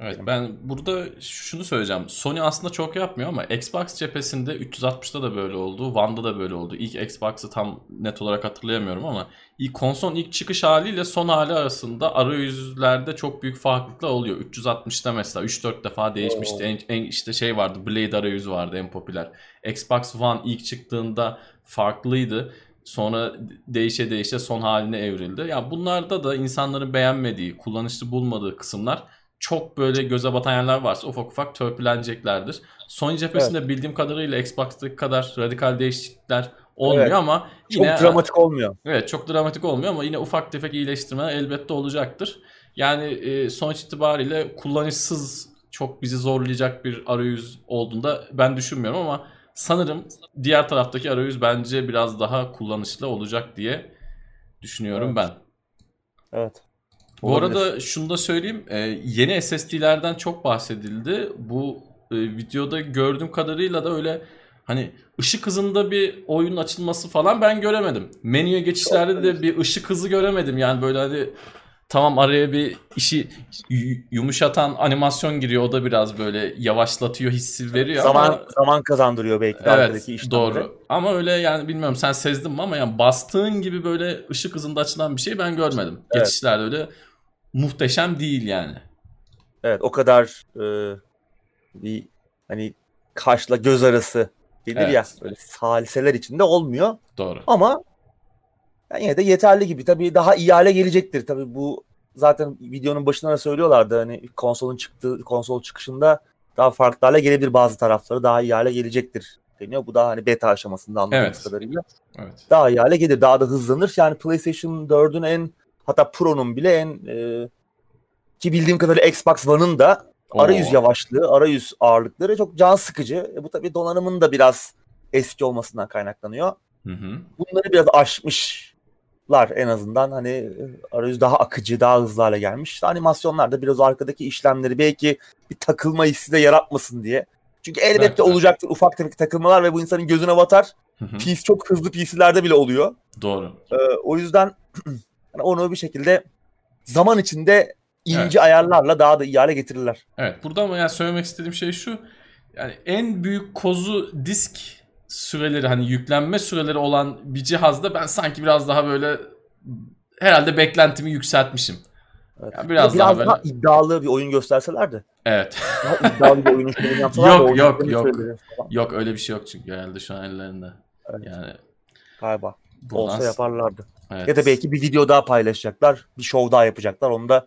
Speaker 1: Evet ben burada şunu söyleyeceğim. Sony aslında çok yapmıyor ama Xbox cephesinde 360'da da böyle oldu. One'da da böyle oldu. İlk Xbox'ı tam net olarak hatırlayamıyorum ama ilk konsolun ilk çıkış haliyle son hali arasında arayüzlerde çok büyük farklılıklar oluyor. 360'da mesela 3-4 defa değişmişti. En, en işte şey vardı Blade arayüzü vardı en popüler. Xbox One ilk çıktığında farklıydı. Sonra değişe değişe son haline evrildi. Ya bunlarda da insanların beğenmediği, kullanışlı bulmadığı kısımlar çok böyle göze batan yerler varsa ufak ufak törpüleneceklerdir. Sony cephesinde bildiğim kadarıyla Xbox'taki kadar radikal değişiklikler olmuyor
Speaker 2: Evet.
Speaker 1: ama
Speaker 2: Çok
Speaker 1: yine
Speaker 2: dramatik olmuyor.
Speaker 1: Evet çok dramatik olmuyor ama yine ufak tefek iyileştirmeler elbette olacaktır. Yani e, sonuç itibariyle kullanışsız çok bizi zorlayacak bir arayüz olduğunda ben düşünmüyorum ama sanırım diğer taraftaki arayüz bence biraz daha kullanışlı olacak diye düşünüyorum
Speaker 2: Evet.
Speaker 1: ben.
Speaker 2: Evet.
Speaker 1: Bu
Speaker 2: Olabilir.
Speaker 1: arada şunu da söyleyeyim. e, yeni SSD'lerden çok bahsedildi. Bu e, videoda gördüğüm kadarıyla da öyle hani ışık hızında bir oyunun açılması falan ben göremedim. Menüye geçişlerde de bir ışık hızı göremedim. Yani böyle hani tamam araya bir işi yu- yumuşatan animasyon giriyor. O da biraz böyle yavaşlatıyor hissi veriyor
Speaker 2: zaman
Speaker 1: ama
Speaker 2: zaman kazandırıyor belki de
Speaker 1: Evet doğru. Ama öyle yani bilmiyorum sen sezdin mi ama yani bastığın gibi böyle ışık hızında açılan bir şey ben görmedim.
Speaker 2: Evet.
Speaker 1: Geçişlerde öyle muhteşem değil yani.
Speaker 2: Evet o kadar e, bir hani kaşla göz arası gelir
Speaker 1: Evet.
Speaker 2: ya böyle saliseler içinde olmuyor
Speaker 1: Doğru.
Speaker 2: ama yani yine de yeterli gibi tabii daha iyi hale gelecektir tabii bu zaten videonun başında da söylüyorlardı hani konsolun çıktığı konsol çıkışında daha farklı hale gelebilir bazı tarafları daha iyi hale gelecektir deniyor. Bu daha hani beta aşamasında anladığımız
Speaker 1: Evet.
Speaker 2: kadarıyla.
Speaker 1: Evet.
Speaker 2: Daha iyi hale gelir. Daha da hızlanır. Yani PlayStation 4'ün en hatta Pro'nun bile en e, ki bildiğim kadarıyla Xbox One'ın da arayüz
Speaker 1: Oo.
Speaker 2: yavaşlığı, arayüz ağırlıkları çok can sıkıcı. E, bu tabii donanımın da biraz eski olmasından kaynaklanıyor.
Speaker 1: Hı hı.
Speaker 2: Bunları biraz aşmış en azından hani arayüz daha akıcı, daha hızlı hale gelmiş. İşte animasyonlar da biraz arkadaki işlemleri belki bir takılma hissi de yaratmasın diye. Çünkü elbette Belki olacaktır ufak tefek takılmalar ve bu insanın gözüne batar. PC çok hızlı PC'lerde bile oluyor.
Speaker 1: Doğru.
Speaker 2: Ee, o yüzden yani onu bir şekilde zaman içinde ince evet. ayarlarla daha da iyi hale getirirler.
Speaker 1: Evet. Burada ama yani söylemek istediğim şey şu. Yani en büyük kozu disk süreleri hani yüklenme süreleri olan bir cihazda ben sanki biraz daha böyle herhalde beklentimi yükseltmişim.
Speaker 2: Evet. Yani biraz, biraz daha, böyle... daha iddialı bir oyun gösterselerdi.
Speaker 1: Evet.
Speaker 2: Daha iddialı bir oyun şöyle
Speaker 1: yapsalar Yok yok yok. Yok öyle bir şey yok çünkü herhalde şu an ellerinde. Evet. Yani
Speaker 2: galiba. Buradan... Olsa yaparlardı. Evet. Ya da belki bir video daha paylaşacaklar. Bir show daha yapacaklar. Onu da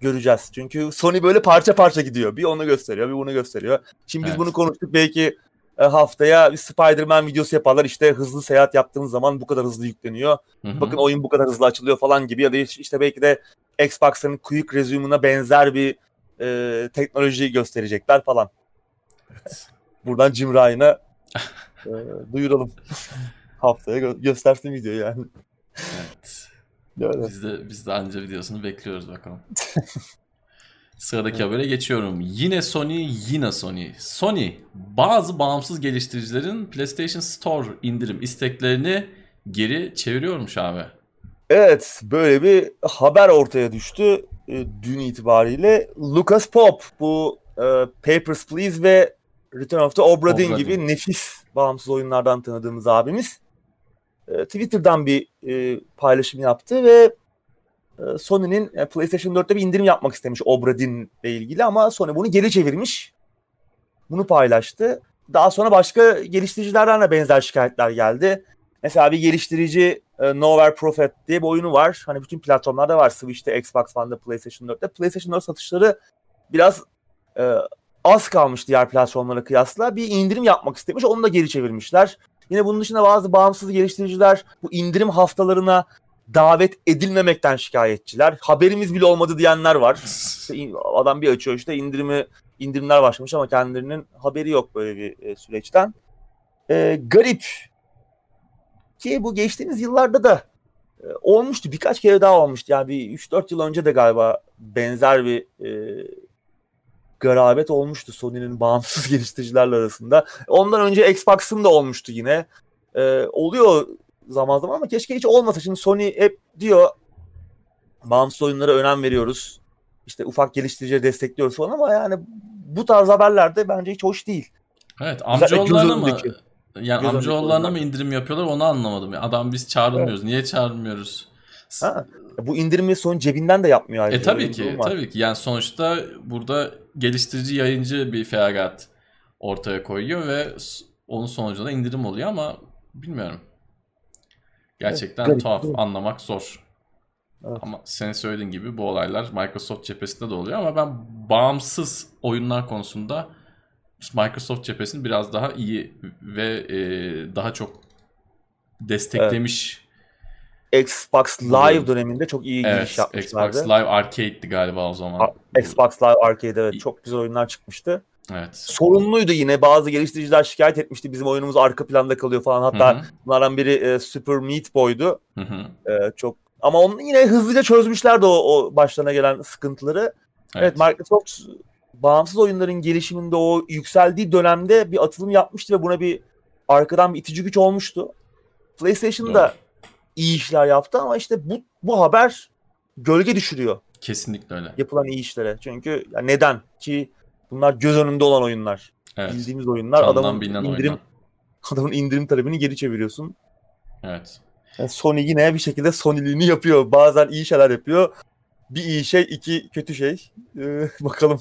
Speaker 2: göreceğiz. Çünkü Sony böyle parça parça gidiyor. Bir onu gösteriyor, bir bunu gösteriyor. Şimdi biz evet. bunu konuştuk. Belki haftaya bir Spider-Man videosu yaparlar. İşte hızlı seyahat yaptığınız zaman bu kadar hızlı yükleniyor. Hı-hı. Bakın oyun bu kadar hızlı açılıyor falan gibi. Ya da işte belki de Xbox'ın Quick Resume'una benzer bir e, teknoloji gösterecekler falan. Evet. Buradan Jim Ryan'a e, duyuralım. Haftaya gö- göstersin videoyu yani.
Speaker 1: Evet. Öyle. Biz de biz de anca videosunu bekliyoruz bakalım. Sıradaki habere geçiyorum. Yine Sony, yine Sony. Sony bazı bağımsız geliştiricilerin PlayStation Store indirim isteklerini geri çeviriyormuş abi.
Speaker 2: Evet, böyle bir haber ortaya düştü e, dün itibariyle. Lucas Pop bu e, Papers, Please ve Return of the Obra Dinn gibi nefis bağımsız oyunlardan tanıdığımız abimiz e, Twitter'dan bir e, paylaşım yaptı ve Sony'nin e, PlayStation 4'te bir indirim yapmak istemiş Obra Dinn ile ilgili ama Sony bunu geri çevirmiş. Bunu paylaştı. Daha sonra başka geliştiricilerden de benzer şikayetler geldi. Mesela bir geliştirici e, Nowhere Prophet diye bir oyunu var. Hani bütün platformlarda var. Switch'te, Xbox One'da, PlayStation 4'te. PlayStation 4 satışları biraz e, az kalmış diğer platformlara kıyasla. Bir indirim yapmak istemiş. Onu da geri çevirmişler. Yine bunun dışında bazı bağımsız geliştiriciler bu indirim haftalarına davet edilmemekten şikayetçiler. Haberimiz bile olmadı diyenler var. adam bir açıyor işte indirimi indirimler başlamış ama kendilerinin haberi yok böyle bir e, süreçten. E, garip ki bu geçtiğimiz yıllarda da e, olmuştu. Birkaç kere daha olmuştu. Yani bir 3-4 yıl önce de galiba benzer bir e, garabet olmuştu Sony'nin bağımsız geliştiricilerle arasında. Ondan önce Xbox'ın da olmuştu yine. E, oluyor zaman zaman ama keşke hiç olmasa. Şimdi Sony hep diyor bağımsız oyunlara önem veriyoruz. İşte ufak geliştiricileri destekliyoruz falan ama yani bu tarz haberlerde bence hiç hoş değil.
Speaker 1: Evet amcaoğullarına mı yani Göz amcaoğullarına mı indirim yapıyorlar onu anlamadım. Yani adam biz çağrılmıyoruz. Evet. Niye çağrılmıyoruz?
Speaker 2: Ha, bu indirimi son cebinden de yapmıyor
Speaker 1: ayrıca. E tabii ki tabii ki. Yani sonuçta burada geliştirici yayıncı bir feragat ortaya koyuyor ve onun sonucunda indirim oluyor ama bilmiyorum. Gerçekten evet, tuhaf anlamak zor. Evet. Ama senin söylediğin gibi bu olaylar Microsoft cephesinde de oluyor ama ben bağımsız oyunlar konusunda Microsoft cephesini biraz daha iyi ve e, daha çok desteklemiş.
Speaker 2: Evet. Xbox Live döneminde çok iyi evet, giriş yapmışlardı.
Speaker 1: Xbox Live Arcade'di galiba o zaman.
Speaker 2: Xbox Live Arcade evet çok güzel oyunlar çıkmıştı. Evet. Sorunluydu yine bazı geliştiriciler şikayet etmişti bizim oyunumuz arka planda kalıyor falan. Hatta Hı-hı. bunlardan biri e, Super Meat Boy'du. E, çok ama onu yine hızlıca çözmüşlerdi o, o başlarına gelen sıkıntıları. Evet. evet Microsoft bağımsız oyunların gelişiminde o yükseldiği dönemde bir atılım yapmıştı ve buna bir arkadan bir itici güç olmuştu. PlayStation da iyi işler yaptı ama işte bu bu haber gölge düşürüyor.
Speaker 1: Kesinlikle öyle.
Speaker 2: Yapılan iyi işlere. Çünkü ya neden ki bunlar göz önünde olan oyunlar. Evet. Bildiğimiz oyunlar. Adamın indirim oyunlar. adamın indirim talebini geri çeviriyorsun.
Speaker 1: Evet.
Speaker 2: Yani Sony yine bir şekilde Sony'liğini yapıyor. Bazen iyi şeyler yapıyor. Bir iyi şey, iki kötü şey. Ee, bakalım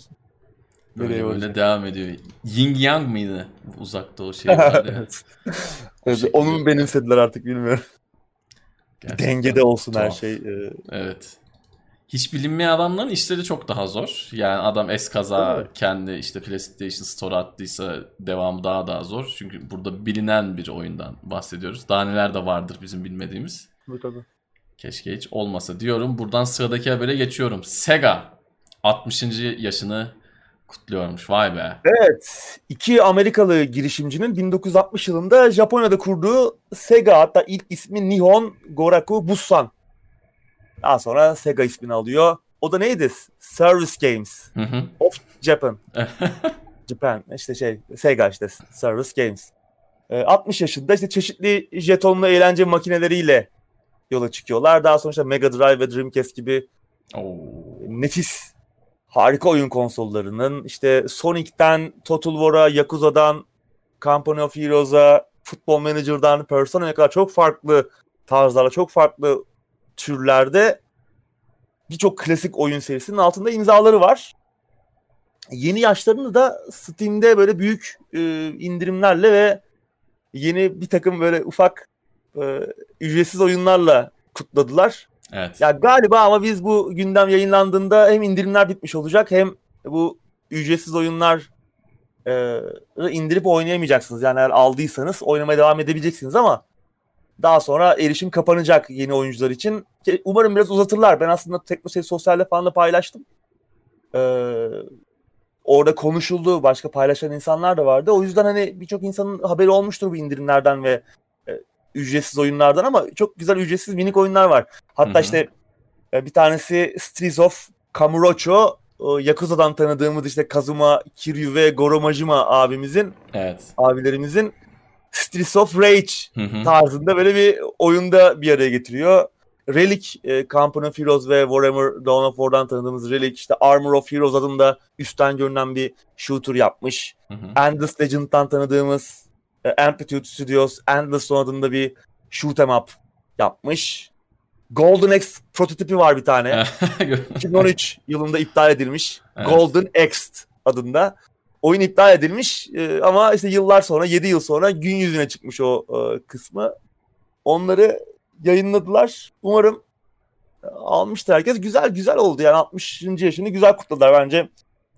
Speaker 1: Böyle, böyle devam ediyor. Ying Yang mıydı? Uzakta o şey vardı.
Speaker 2: evet. evet onu benimsediler artık bilmiyorum. Gerçekten Dengede olsun tuhaf. her şey. Ee...
Speaker 1: Evet. Hiç bilinmeyen adamların işleri çok daha zor. Yani adam eskaza kendi işte PlayStation Store attıysa devamı daha daha zor. Çünkü burada bilinen bir oyundan bahsediyoruz. Daha neler de vardır bizim bilmediğimiz.
Speaker 2: Tabii.
Speaker 1: Keşke hiç olmasa diyorum. Buradan sıradaki habere geçiyorum. Sega 60. yaşını kutluyormuş. Vay be.
Speaker 2: Evet. iki Amerikalı girişimcinin 1960 yılında Japonya'da kurduğu Sega hatta ilk ismi Nihon Goraku Bussan Daha sonra Sega ismini alıyor. O da neydi? Service Games
Speaker 1: Hı hı.
Speaker 2: of Japan. Japan işte şey Sega işte Service Games. Ee, 60 yaşında işte çeşitli jetonlu eğlence makineleriyle yola çıkıyorlar. Daha sonra işte Mega Drive ve Dreamcast gibi
Speaker 1: Oo.
Speaker 2: nefis harika oyun konsollarının işte Sonic'ten Total War'a, Yakuza'dan Company of Heroes'a, Football Manager'dan Persona'ya kadar çok farklı tarzlarla, çok farklı türlerde birçok klasik oyun serisinin altında imzaları var. Yeni yaşlarını da Steam'de böyle büyük e, indirimlerle ve yeni bir takım böyle ufak e, ücretsiz oyunlarla kutladılar.
Speaker 1: Evet.
Speaker 2: Ya galiba ama biz bu gündem yayınlandığında hem indirimler bitmiş olacak hem bu ücretsiz oyunlar e, indirip oynayamayacaksınız. Yani eğer aldıysanız oynamaya devam edebileceksiniz ama daha sonra erişim kapanacak yeni oyuncular için. Umarım biraz uzatırlar. Ben aslında Teknoseyir Sosyal'de falan da paylaştım. Ee, orada konuşuldu. Başka paylaşan insanlar da vardı. O yüzden hani birçok insanın haberi olmuştur bu indirimlerden ve e, ücretsiz oyunlardan ama çok güzel ücretsiz minik oyunlar var. Hatta
Speaker 1: Hı hı.
Speaker 2: işte e, bir tanesi Streets of Kamurocho. O Yakuza'dan tanıdığımız işte Kazuma Kiryu ve Goro Majima abimizin,
Speaker 1: Evet.
Speaker 2: abilerimizin Streets of Rage
Speaker 1: Hı hı.
Speaker 2: tarzında böyle bir oyunda bir araya getiriyor. Relic, e, Company of Heroes ve Warhammer Dawn of War'dan tanıdığımız Relic, işte Armor of Heroes adında üstten görünen bir shooter yapmış.
Speaker 1: Hı hı.
Speaker 2: Endless Legend'dan tanıdığımız e, Amplitude Studios, Endless Zone adında bir shoot 'em up yapmış. Golden Axe prototipi var bir tane. 2013 yılında iptal edilmiş.
Speaker 1: Evet.
Speaker 2: Golden Axe adında. Oyun iptal edilmiş e, ama işte yıllar sonra 7 yıl sonra gün yüzüne çıkmış o e, kısmı. Onları yayınladılar. Umarım e, almıştır herkes. Güzel güzel oldu yani 60. yaşını güzel kutladılar bence.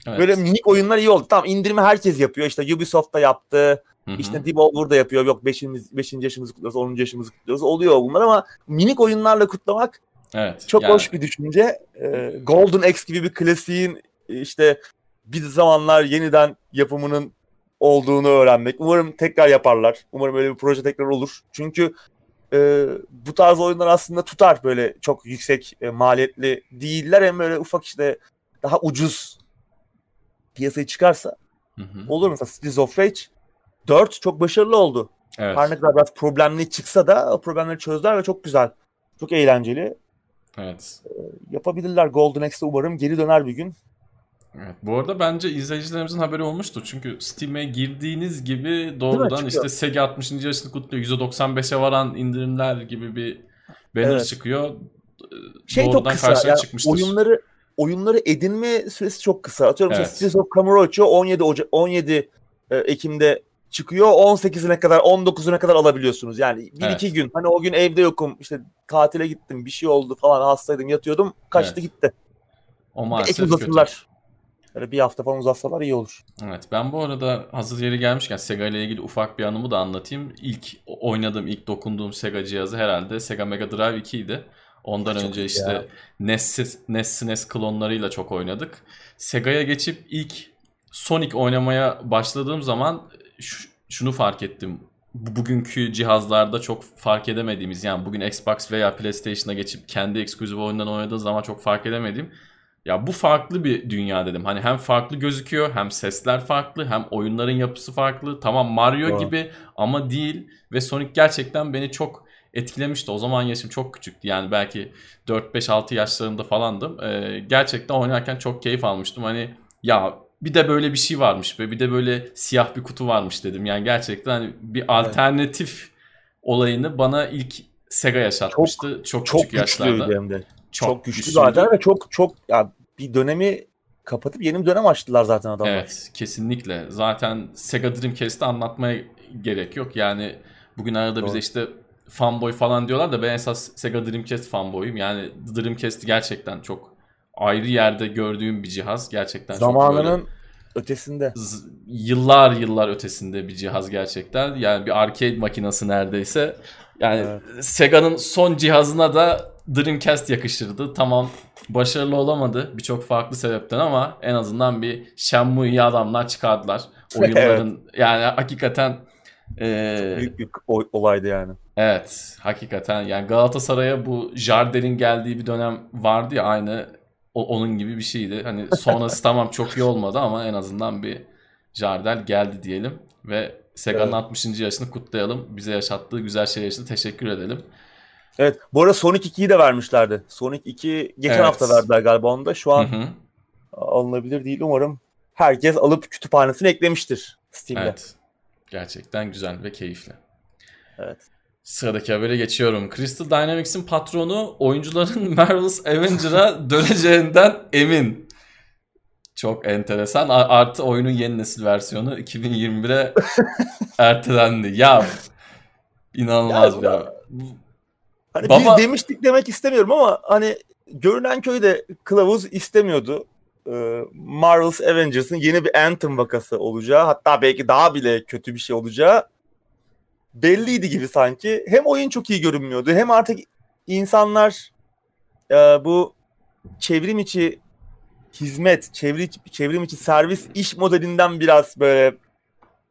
Speaker 1: Evet.
Speaker 2: Böyle minik oyunlar iyi oldu. Tamam indirimi herkes yapıyor. İşte Ubisoft da yaptı.
Speaker 1: Hı hı.
Speaker 2: İşte Devolver da yapıyor. Yok 5. 5. yaşımızı kutluyoruz, 10. yaşımızı kutluyoruz. Oluyor bunlar ama minik oyunlarla kutlamak
Speaker 1: Evet.
Speaker 2: çok
Speaker 1: Yani-
Speaker 2: hoş bir düşünce. Ee, Golden Axe gibi bir klasiğin işte bir zamanlar yeniden yapımının olduğunu öğrenmek. Umarım tekrar yaparlar. Umarım öyle bir proje tekrar olur. Çünkü e, bu tarz oyunlar aslında tutar böyle çok yüksek e, maliyetli değiller. Hem böyle ufak işte daha ucuz piyasaya çıkarsa
Speaker 1: Hı hı.
Speaker 2: olur. Mesela Streets of Rage 4 çok başarılı oldu.
Speaker 1: Evet.
Speaker 2: Her ne kadar biraz problemli çıksa da o problemleri çözdüler ve çok güzel. Çok eğlenceli.
Speaker 1: Evet.
Speaker 2: Yapabilirler. Golden Axe'de umarım geri döner bir gün.
Speaker 1: Evet. Bu arada bence izleyicilerimizin haberi olmuştur. Çünkü Steam'e girdiğiniz gibi doğrudan işte Sega 60. yaşını kutluyor. %95'e varan indirimler gibi bir banner
Speaker 2: Evet.
Speaker 1: çıkıyor.
Speaker 2: Şey çok
Speaker 1: doğrudan
Speaker 2: kısa.
Speaker 1: karşına
Speaker 2: yani
Speaker 1: çıkmıştır.
Speaker 2: oyunları oyunları edinme süresi çok kısa. Atıyorum
Speaker 1: Evet.
Speaker 2: Streets of Kamurocho 17 Oca 17 e, Ekim'de çıkıyor. 18'ine kadar 19'una kadar alabiliyorsunuz. Yani bir
Speaker 1: Evet.
Speaker 2: iki gün. Hani o gün evde yokum. işte tatile gittim. Bir şey oldu falan. Hastaydım. Yatıyordum. Kaçtı
Speaker 1: Evet.
Speaker 2: gitti.
Speaker 1: O maalesef kötü.
Speaker 2: uzatırlar. Böyle bir hafta falan uzatsalar iyi olur.
Speaker 1: Evet ben bu arada hazır yeri gelmişken Sega ile ilgili ufak bir anımı da anlatayım. İlk oynadığım, ilk dokunduğum Sega cihazı herhalde Sega Mega Drive 2 idi. Ondan
Speaker 2: Çok
Speaker 1: önce işte. NES, NES, SNES klonlarıyla çok oynadık. Sega'ya geçip ilk Sonic oynamaya başladığım zaman şunu fark ettim. Bu- Bugünkü cihazlarda çok fark edemediğimiz yani bugün Xbox veya PlayStation'a geçip kendi eksklusif oyundan oynadığı zaman çok fark edemediğim ya bu farklı bir dünya dedim. Hani hem farklı gözüküyor, hem sesler farklı, hem oyunların yapısı farklı. Tamam Mario
Speaker 2: Doğru.
Speaker 1: gibi ama değil ve Sonic gerçekten beni çok etkilemişti. O zaman yaşım çok küçüktü. Yani belki 4-5-6 yaşlarında falandım. Ee, gerçekten oynarken çok keyif almıştım. Hani ya bir de böyle bir şey varmış ve bir de böyle siyah bir kutu varmış dedim. Yani gerçekten hani bir alternatif olayını bana ilk Sega yaşatmıştı. Çok,
Speaker 2: Çok
Speaker 1: küçük yaşlarda.
Speaker 2: hem de. Çok,
Speaker 1: Çok
Speaker 2: güçlü zaten ve çok çok ya bir dönemi kapatıp yeni bir dönem açtılar zaten adamlar.
Speaker 1: Evet kesinlikle. Zaten Sega Dreamcast'ı anlatmaya gerek yok. Yani bugün arada bize
Speaker 2: Doğru.
Speaker 1: işte fanboy falan diyorlar da ben esas Sega Dreamcast fanboyum. Yani Dreamcast'i gerçekten çok ayrı yerde gördüğüm bir cihaz. Gerçekten
Speaker 2: Zamanının ötesinde.
Speaker 1: yıllar yıllar ötesinde bir cihaz gerçekten. Yani bir arcade makinesi neredeyse. Yani
Speaker 2: Evet.
Speaker 1: Sega'nın son cihazına da Dreamcast yakışırdı. Tamam başarılı olamadı birçok farklı sebepten ama en azından bir Shenmue'yi adamlar çıkardılar. Oyunların yani hakikaten eee,
Speaker 2: Büyük bir olaydı yani.
Speaker 1: Evet hakikaten yani Galatasaray'a bu Jardel'in geldiği bir dönem vardı ya aynı o, onun gibi bir şeydi. Hani sonrası tamam çok iyi olmadı ama en azından bir Jardel geldi diyelim ve Sega'nın evet. 60. yaşını kutlayalım. Bize yaşattığı güzel şeyler için teşekkür edelim.
Speaker 2: Evet. Bu arada Sonic 2'yi de vermişlerdi. Sonic 2 geçen evet. hafta verdiler galiba onu da. Şu an Hı-hı. alınabilir değil. Umarım herkes alıp kütüphanesine eklemiştir Steam'de. Evet.
Speaker 1: Gerçekten güzel ve keyifli.
Speaker 2: Evet.
Speaker 1: Sıradaki habere geçiyorum. Crystal Dynamics'in patronu oyuncuların Marvel's Avenger'a döneceğinden emin. Çok enteresan. Artı oyunun yeni nesil versiyonu 2021'e ertelendi. Ya inanılmaz ya. ya.
Speaker 2: Hani Baba... biz demiştik demek istemiyorum ama hani görünen köyde kılavuz istemiyordu. Ee, Marvel's Avengers'ın yeni bir Anthem vakası olacağı hatta belki daha bile kötü bir şey olacağı belliydi gibi sanki. Hem oyun çok iyi görünmüyordu hem artık insanlar e, bu çevrim içi hizmet, çevrim, çevrim içi servis iş modelinden biraz böyle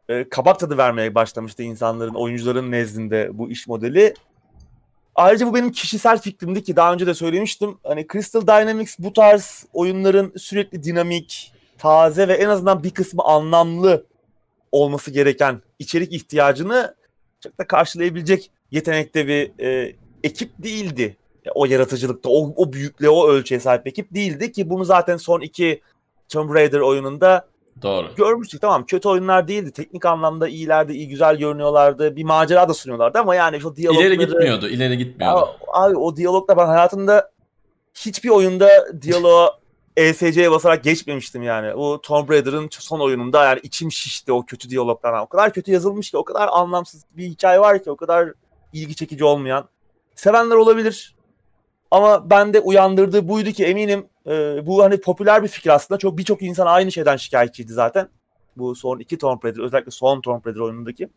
Speaker 2: e, kabak tadı vermeye başlamıştı insanların, oyuncuların nezdinde bu iş modeli. Ayrıca bu benim kişisel fikrimdi ki daha önce de söylemiştim. Hani Crystal Dynamics bu tarz oyunların sürekli dinamik, taze ve en azından bir kısmı anlamlı olması gereken içerik ihtiyacını çok da karşılayabilecek yetenekte bir e, ekip değildi. O yaratıcılıkta, o, o büyüklüğe, o ölçüye sahip ekip değildi ki bunu zaten son iki Tomb Raider oyununda
Speaker 1: Doğru.
Speaker 2: Görmüştük tamam kötü oyunlar değildi. Teknik anlamda iyilerdi, iyi güzel görünüyorlardı. Bir macera da sunuyorlardı ama yani şu diyalogları...
Speaker 1: İleri gitmiyordu, ileri gitmiyordu. Ya,
Speaker 2: abi o diyalogla ben hayatımda hiçbir oyunda diyaloğa ESC'ye basarak geçmemiştim yani. O Tomb Raider'ın son oyununda yani içim şişti o kötü diyaloglardan. O kadar kötü yazılmış ki, o kadar anlamsız bir hikaye var ki, o kadar ilgi çekici olmayan. Sevenler olabilir. Ama bende uyandırdığı buydu ki eminim e, bu hani popüler bir fikir aslında. Çok birçok insan aynı şeyden şikayetçiydi zaten. Bu son iki Tomb Raider özellikle son Tomb Raider oyunundaki.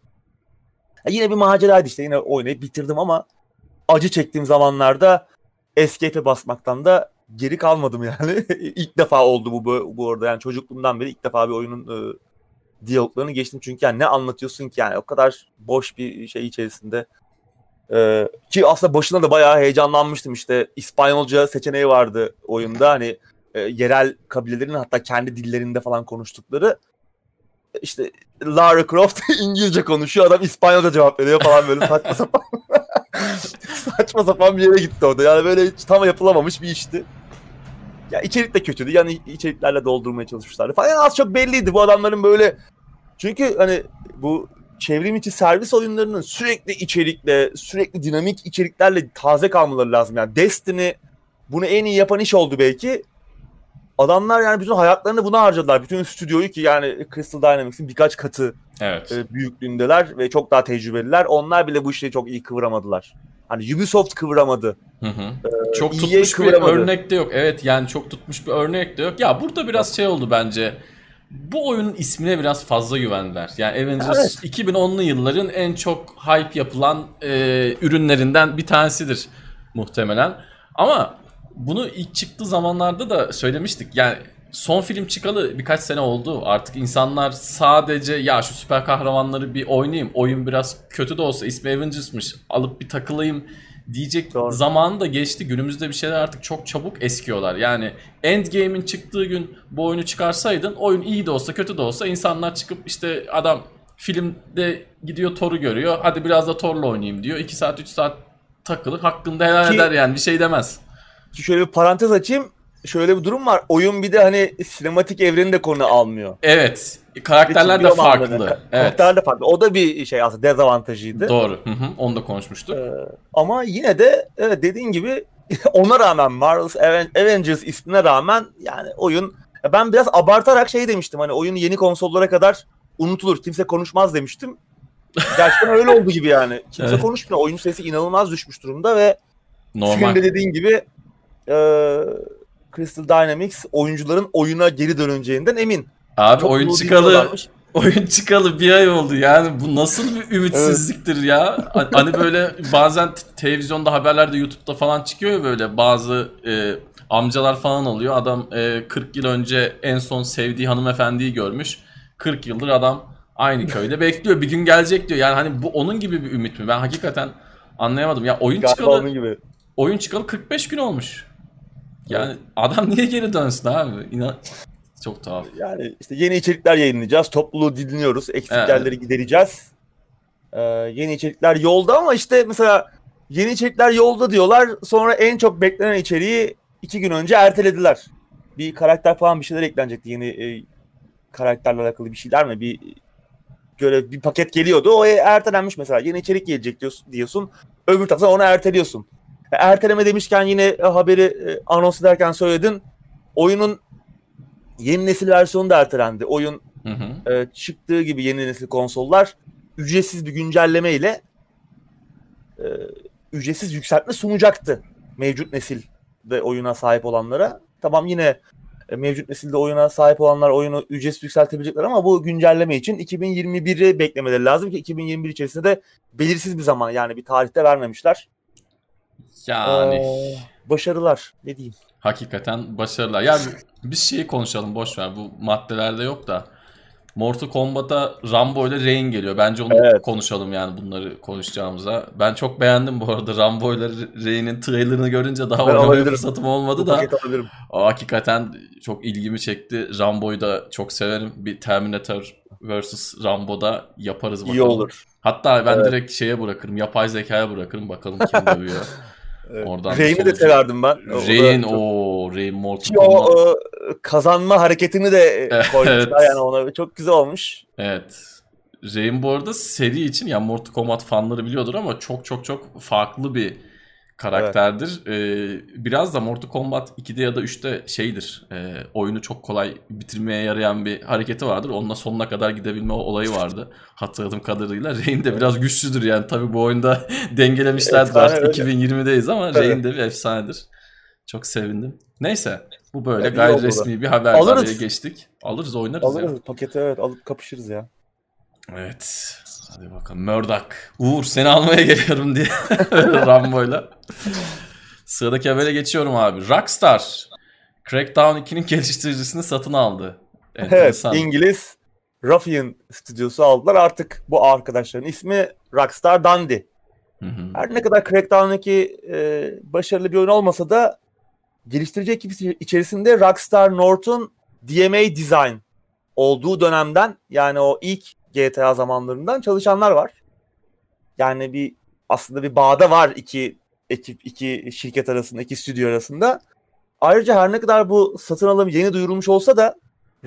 Speaker 2: E, yine bir maceraydı işte yine oynayıp bitirdim ama acı çektiğim zamanlarda escape'e basmaktan da geri kalmadım yani. ilk defa oldu bu, bu bu arada yani çocukluğumdan beri ilk defa bir oyunun e, diyaloglarını geçtim çünkü yani ne anlatıyorsun ki yani o kadar boş bir şey içerisinde ee, ki aslında başına da bayağı heyecanlanmıştım. İşte İspanyolca seçeneği vardı oyunda. Hani e, yerel kabilelerin hatta kendi dillerinde falan konuştukları. İşte Lara Croft İngilizce konuşuyor. Adam İspanyolca cevap veriyor falan böyle saçma sapan. Saçma sapan bir yere gitti orada. Yani böyle hiç tam yapılamamış bir işti. Ya içerik de kötüydü. Yani içeriklerle doldurmaya çalışmışlardı falan. Yani az çok belliydi. Bu adamların böyle çünkü hani bu çevrim içi servis oyunlarının sürekli içerikle, sürekli dinamik içeriklerle taze kalmaları lazım. Yani Destiny bunu en iyi yapan iş oldu belki. Adamlar yani bütün hayatlarını buna harcadılar. Bütün stüdyoyu ki yani Crystal Dynamics'in birkaç katı
Speaker 1: evet.
Speaker 2: e, büyüklüğündeler ve çok daha tecrübeliler. Onlar bile bu işleri çok iyi kıvıramadılar. Hani Ubisoft kıvıramadı.
Speaker 1: Hı hı. Ee, çok tutmuş bir örnek de yok. Evet yani çok tutmuş bir örnek de yok. Ya burada biraz şey oldu bence bu oyunun ismine biraz fazla güvendiler. Yani Avengers evet. 2010'lu yılların en çok hype yapılan e, ürünlerinden bir tanesidir muhtemelen. Ama bunu ilk çıktığı zamanlarda da söylemiştik. Yani son film çıkalı birkaç sene oldu. Artık insanlar sadece ya şu süper kahramanları bir oynayayım. Oyun biraz kötü de olsa ismi Avengers'mış. Alıp bir takılayım diyecek Doğru. zamanı da geçti. Günümüzde bir şeyler artık çok çabuk eskiyorlar. Yani Endgame'in çıktığı gün bu oyunu çıkarsaydın oyun iyi de olsa kötü de olsa insanlar çıkıp işte adam filmde gidiyor Thor'u görüyor. Hadi biraz da Thor'la oynayayım diyor. 2 saat 3 saat takılır. Hakkında helal ki, eder yani bir şey demez.
Speaker 2: Şöyle bir parantez açayım. Şöyle bir durum var. Oyun bir de hani sinematik evreni de konu almıyor.
Speaker 1: Evet. Karakterler de farklı. Evet.
Speaker 2: Karakterler de farklı. O da bir şey aslında dezavantajıydı.
Speaker 1: Doğru. Hı hı. Onu da konuşmuştuk. Ee,
Speaker 2: ama yine de evet dediğin gibi ona rağmen Marvel's Avengers ismine rağmen yani oyun ben biraz abartarak şey demiştim hani oyun yeni konsollara kadar unutulur. Kimse konuşmaz demiştim. Gerçekten öyle oldu gibi yani. Kimse evet. konuşmuyor. Oyun sesi inanılmaz düşmüş durumda ve Normal. senin de dediğin gibi e, Crystal Dynamics oyuncuların oyuna geri döneceğinden emin.
Speaker 1: Abi Çok oyun çıkalı oyun çıkalı bir ay oldu yani bu nasıl bir ümitsizliktir evet. ya. Hani böyle bazen televizyonda haberlerde YouTube'da falan çıkıyor ya böyle bazı e, amcalar falan oluyor. Adam e, 40 yıl önce en son sevdiği hanımefendiyi görmüş. 40 yıldır adam aynı köyde bekliyor. Bir gün gelecek diyor. Yani hani bu onun gibi bir ümit mi? Ben hakikaten Anlayamadım. Ya oyun
Speaker 2: Galiba
Speaker 1: çıkalı oyun çıkalı 45 gün olmuş. Yani adam niye geri dönsün abi? İnan çok tuhaf.
Speaker 2: Yani işte yeni içerikler yayınlayacağız. Topluluğu dinliyoruz. Eksik yerleri gidereceğiz. Ee, yeni içerikler yolda ama işte mesela yeni içerikler yolda diyorlar. Sonra en çok beklenen içeriği iki gün önce ertelediler. Bir karakter falan bir şeyler eklenecekti. Yeni e, karakterle alakalı bir şeyler mi? Bir göre bir paket geliyordu. O ertelenmiş mesela. Yeni içerik gelecek diyorsun. diyorsun. Öbür taraftan onu erteliyorsun. Erteleme demişken yine e, haberi e, anons ederken söyledin. Oyunun yeni nesil versiyonu da ertelendi. Oyun hı hı. E, çıktığı gibi yeni nesil konsollar ücretsiz bir güncelleme ile e, ücretsiz yükseltme sunacaktı mevcut nesilde oyuna sahip olanlara. Tamam yine e, mevcut nesilde oyuna sahip olanlar oyunu ücretsiz yükseltebilecekler ama bu güncelleme için 2021'i beklemeleri lazım ki 2021 içerisinde de belirsiz bir zaman yani bir tarihte vermemişler.
Speaker 1: Yani ee,
Speaker 2: başarılar ne diyeyim.
Speaker 1: Hakikaten başarılar. Ya bir şeyi konuşalım boş ver. Bu maddelerde yok da. Mortal Kombat'a Rambo ile Rain geliyor. Bence onu evet. konuşalım yani bunları konuşacağımıza. Ben çok beğendim bu arada Rambo ile Rain'in trailerını görünce daha ben oynamaya fırsatım olmadı da. O hakikaten çok ilgimi çekti. Rambo'yu da çok severim. Bir Terminator vs Rambo'da yaparız bakalım.
Speaker 2: İyi olur.
Speaker 1: Hatta ben evet. direkt şeye bırakırım. Yapay zekaya bırakırım. Bakalım kim dövüyor.
Speaker 2: Oradan Rain'i de severdim ben.
Speaker 1: Rain o Rain Mortal
Speaker 2: Kombat. O, o kazanma hareketini de koymuşlar evet. yani ona çok güzel olmuş.
Speaker 1: Evet. Rain bu arada seri için yani Mortal Kombat fanları biliyordur ama çok çok çok farklı bir karakterdir. Evet. Ee, biraz da Mortal Kombat 2'de ya da 3'te şeydir. E, oyunu çok kolay bitirmeye yarayan bir hareketi vardır. Onunla sonuna kadar gidebilme olayı vardı. Hatırladığım kadarıyla. Rain de biraz güçlüdür yani. Tabi bu oyunda dengelemişlerdir artık 2020'deyiz ama evet. Rain de bir efsanedir. Çok sevindim. Neyse. Bu böyle yani gayri resmi bir haber. Alırız. geçtik. Alırız oynarız
Speaker 2: Alırız. Ya. Paketi evet alıp kapışırız ya.
Speaker 1: Evet. Hadi bakalım. Murdoch. Uğur seni almaya geliyorum diye. Rambo'yla. Sıradaki habere geçiyorum abi. Rockstar. Crackdown 2'nin geliştiricisini satın aldı.
Speaker 2: Enteresan. Evet İngiliz Ruffian stüdyosu aldılar. Artık bu arkadaşların ismi Rockstar Dandy. Hı hı. Her ne kadar Crackdown 2 e, başarılı bir oyun olmasa da geliştirici ekip içerisinde Rockstar North'un DMA Design olduğu dönemden yani o ilk GTA zamanlarından çalışanlar var. Yani bir aslında bir bağda var iki ekip, iki şirket arasında, iki stüdyo arasında. Ayrıca her ne kadar bu satın alım yeni duyurulmuş olsa da